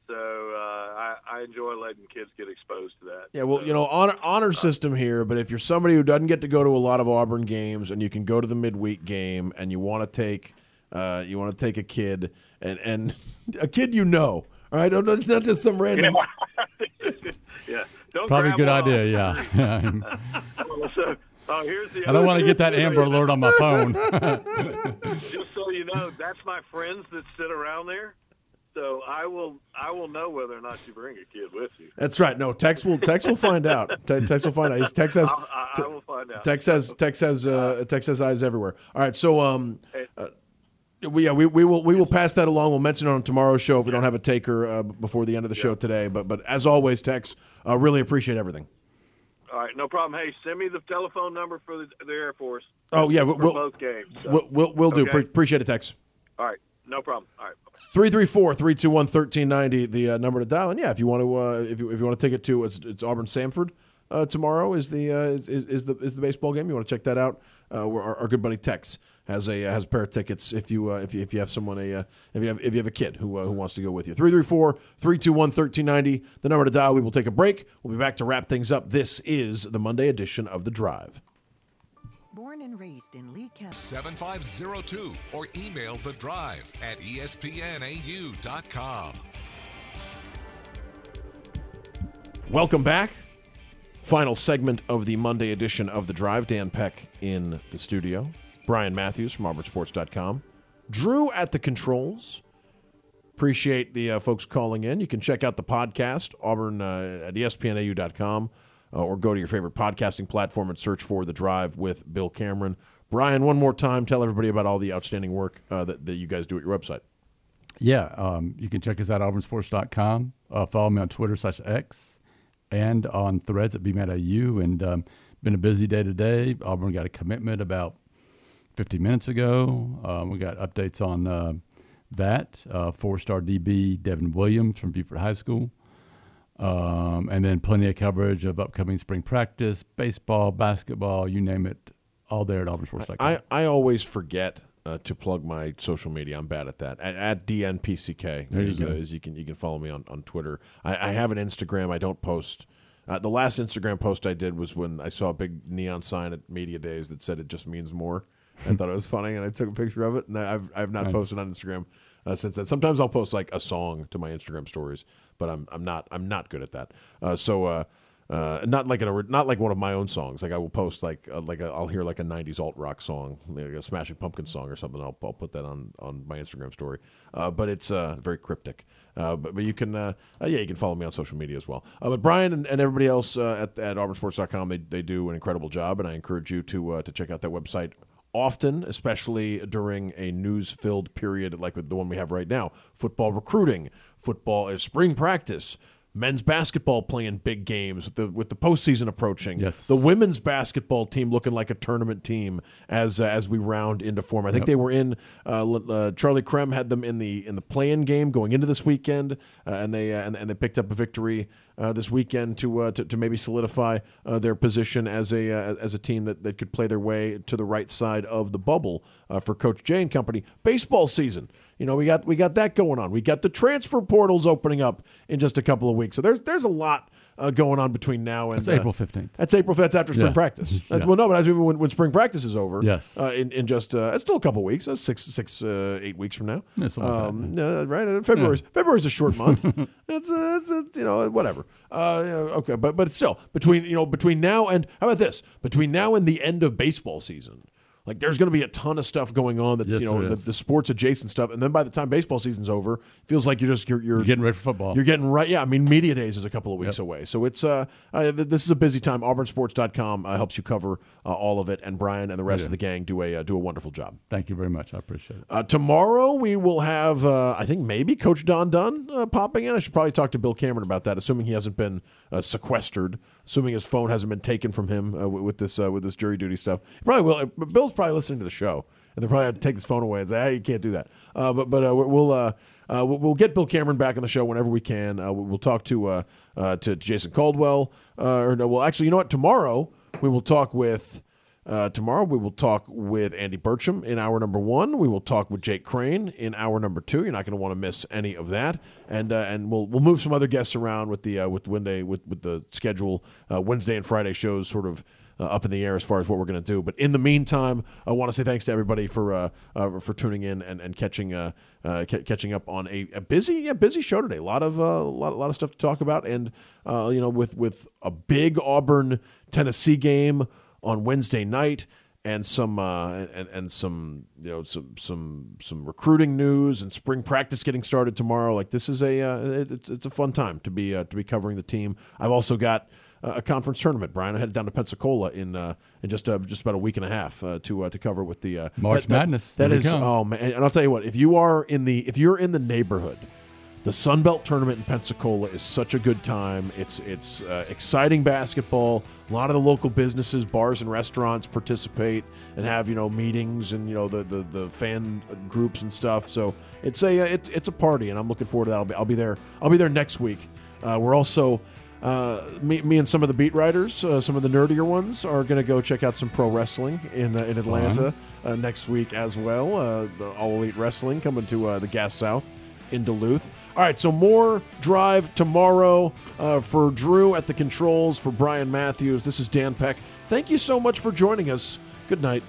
So uh, I, I enjoy letting kids get exposed to that. Yeah, well, you know, honor honor system here, but if you're somebody who doesn't get to go to a lot of Auburn games and you can go to the midweek game and you want to take uh, you want to take a kid and and *laughs* a kid you know, all right, don't- it's not just some random. *laughs* yeah, don't Probably a good one idea. Yeah. *laughs* Well, so, uh, here's the I don't want to get that Amber Alert on my phone. *laughs* Just so you know, that's my friends that sit around there. So I will I will know whether or not you bring a kid with you. That's right. No, Tex will Tex will find out. Te- Tex will find out. His Tex has I'll- I, I will find out. Tex has Tex has uh, Tex has eyes everywhere. All right, so um, uh, we yeah we, we will we will pass that along. We'll mention it on tomorrow's show if we don't have a taker uh, before the end of the show today. But but as always, Tex, uh, really appreciate everything. All right, no problem. Hey, send me the telephone number for the, the Air Force. Oh yeah, for we'll, both games. so. we'll we'll, we'll do. Okay? Pre- appreciate it, Tex. All right, no problem. All right. 334-321-1390, the uh, number to dial. And yeah, if you want to, uh, if you if you want to take it to, it's, it's Auburn Samford uh, tomorrow is the uh, is, is is the is the baseball game. You want to check that out? Uh, where our, our good buddy Tex has a has a pair of tickets. If you uh, if you if you have someone a uh, if you have if you have a kid who uh, who wants to go with you, 334-321-1390, the number to dial. We will take a break. We'll be back to wrap things up. This is the Monday edition of the Drive. Born and raised in Lee County. 7502 or email the drive at espnau.com. Welcome back. Final segment of the Monday edition of The Drive. Dan Peck in the studio. Brian Matthews from AuburnSports.com. Drew at the controls. Appreciate the uh, folks calling in. You can check out the podcast, Auburn uh, at espnau.com, uh, or go to your favorite podcasting platform and search for The Drive with Bill Cameron. Brian, one more time, tell everybody about all the outstanding work uh, that, that you guys do at your website. Yeah, um, you can check us out at auburnsports.com. Uh, follow me on Twitter slash X and on threads at BMATAU. And um, been a busy day today. Auburn got a commitment about 50 minutes ago. Um, we got updates on uh, that. Uh, four-star DB Devin Williams from Buford High School. Um, and then plenty of coverage of upcoming spring practice, baseball, basketball, you name it, all there at auburnsports.com. I, I always forget uh, to plug my social media. I'm bad at that. At, at DNPCK There you is, go. uh, is you can you can follow me on, on Twitter. I, I have an Instagram. I don't post. Uh, the last Instagram post I did was when I saw a big neon sign at Media Days that said it just means more. I thought it was funny, and I took a picture of it. And I- I've I've not Nice. posted on Instagram uh, since then. Sometimes I'll post like a song to my Instagram stories, but I'm I'm not I'm not good at that. Uh, so. Uh, uh, not like an not like one of my own songs. Like I will post like uh, like a, I'll hear like a '90s alt rock song, like a Smashing Pumpkin song or something. I'll, I'll put that on on my Instagram story. Uh, but it's uh, very cryptic. Uh, but, but you can uh, uh, yeah you can follow me on social media as well. Uh, but Brian and, and everybody else uh, at at auburnsports.com they they do an incredible job, and I encourage you to uh, to check out that website often, especially during a news filled period like the one we have right now. Football recruiting, football is spring practice. Men's basketball playing big games with the with the postseason approaching. Yes. The women's basketball team looking like a tournament team as uh, as we round into form. I think Yep. they were in. Uh, uh, Charlie Creme had them in the in the play-in game going into this weekend, uh, and they uh, and, and they picked up a victory uh, this weekend to, uh, to to maybe solidify uh, their position as a uh, as a team that, that could play their way to the right side of the bubble for Coach Jay and company. Baseball season. You know, we got we got that going on. We got the transfer portals opening up in just a couple of weeks. So there's there's a lot uh, going on between now and That's uh, April 15th. That's April. That's after spring Yeah. practice. *laughs* That's, Yeah. Well, no, but as we, when, when spring practice is over, Yes. uh, in, in just uh, it's still a couple of weeks. That's six six uh, eight weeks from now. Yeah, like um, yeah, right. Uh, February's February's a short month. *laughs* it's, uh, it's uh, you know whatever. Uh, yeah, okay, but but still between you know between now and how about this between now and the end of baseball season. Like there's going to be a ton of stuff going on that's Yes, you know the, the sports adjacent stuff, and then by the time baseball season's over, it feels like you're just you're you're, You're getting ready for football. You're getting right. Yeah, I mean media days is a couple of weeks Yep. away, so it's uh, uh this is a busy time. AuburnSports.com uh, helps you cover uh, all of it, and Brian and the rest Yeah. of the gang do a uh, do a wonderful job. Thank you very much. I appreciate it. Uh, tomorrow we will have, uh, I think maybe Coach Don Dunn uh, popping in. I should probably talk to Bill Cameron about that, assuming he hasn't been uh, sequestered, assuming his phone hasn't been taken from him uh, with, with this uh, with this jury duty stuff. Probably will. Bill's probably listening to the show, and they probably have to take his phone away and say, "Hey, you can't do that." Uh, but but uh, we'll. Uh, uh, we'll we'll get Bill Cameron back on the show whenever we can. Uh, we'll talk to uh, uh, to Jason Caldwell. Uh, or no, well, actually, you know what? Tomorrow we will talk with uh, tomorrow we will talk with Andy Burcham in hour number one. We will talk with Jake Crain in hour number two. You're not going to want to miss any of that, and uh, and we'll we'll move some other guests around with the uh, with Wednesday with with the schedule uh, Wednesday and Friday shows sort of. Uh, up in the air as far as what we're going to do, but in the meantime, I want to say thanks to everybody for uh, for tuning in and, and catching ca- catching up on a, a busy yeah busy show today. A lot of a lot lot of stuff to talk about, and you know with with a big Auburn Tennessee game on Wednesday night and some uh, and, and some you know some some some recruiting news and spring practice getting started tomorrow. Like this is a uh, it, it's it's a fun time to be uh, to be covering the team. I've also got a conference tournament, Bryan. I headed down to Pensacola in uh, in just uh, just about a week and a half uh, to uh, to cover with the uh, March that- that- Madness. That we is come. oh man, and I'll tell you what. If you are in the if you're in the neighborhood. The Sun Belt tournament in Pensacola is such a good time. It's it's uh, exciting basketball. A lot of the local businesses, bars and restaurants participate and have you know meetings and you know the the, the fan groups and stuff. So it's a uh, it's it's a party, and I'm looking forward to that. I'll be I'll be there. I'll be there next week. Uh, we're also uh, me, me and some of the beat writers, uh, some of the nerdier ones, are going to go check out some pro wrestling in uh, in Atlanta uh, next week as well. Uh, the All Elite Wrestling coming to uh, the Gas South in Duluth. All right, so more drive tomorrow uh, for Drew at the controls, for Bryan Matthews. This is Dan Peck. Thank you so much for joining us. Good night.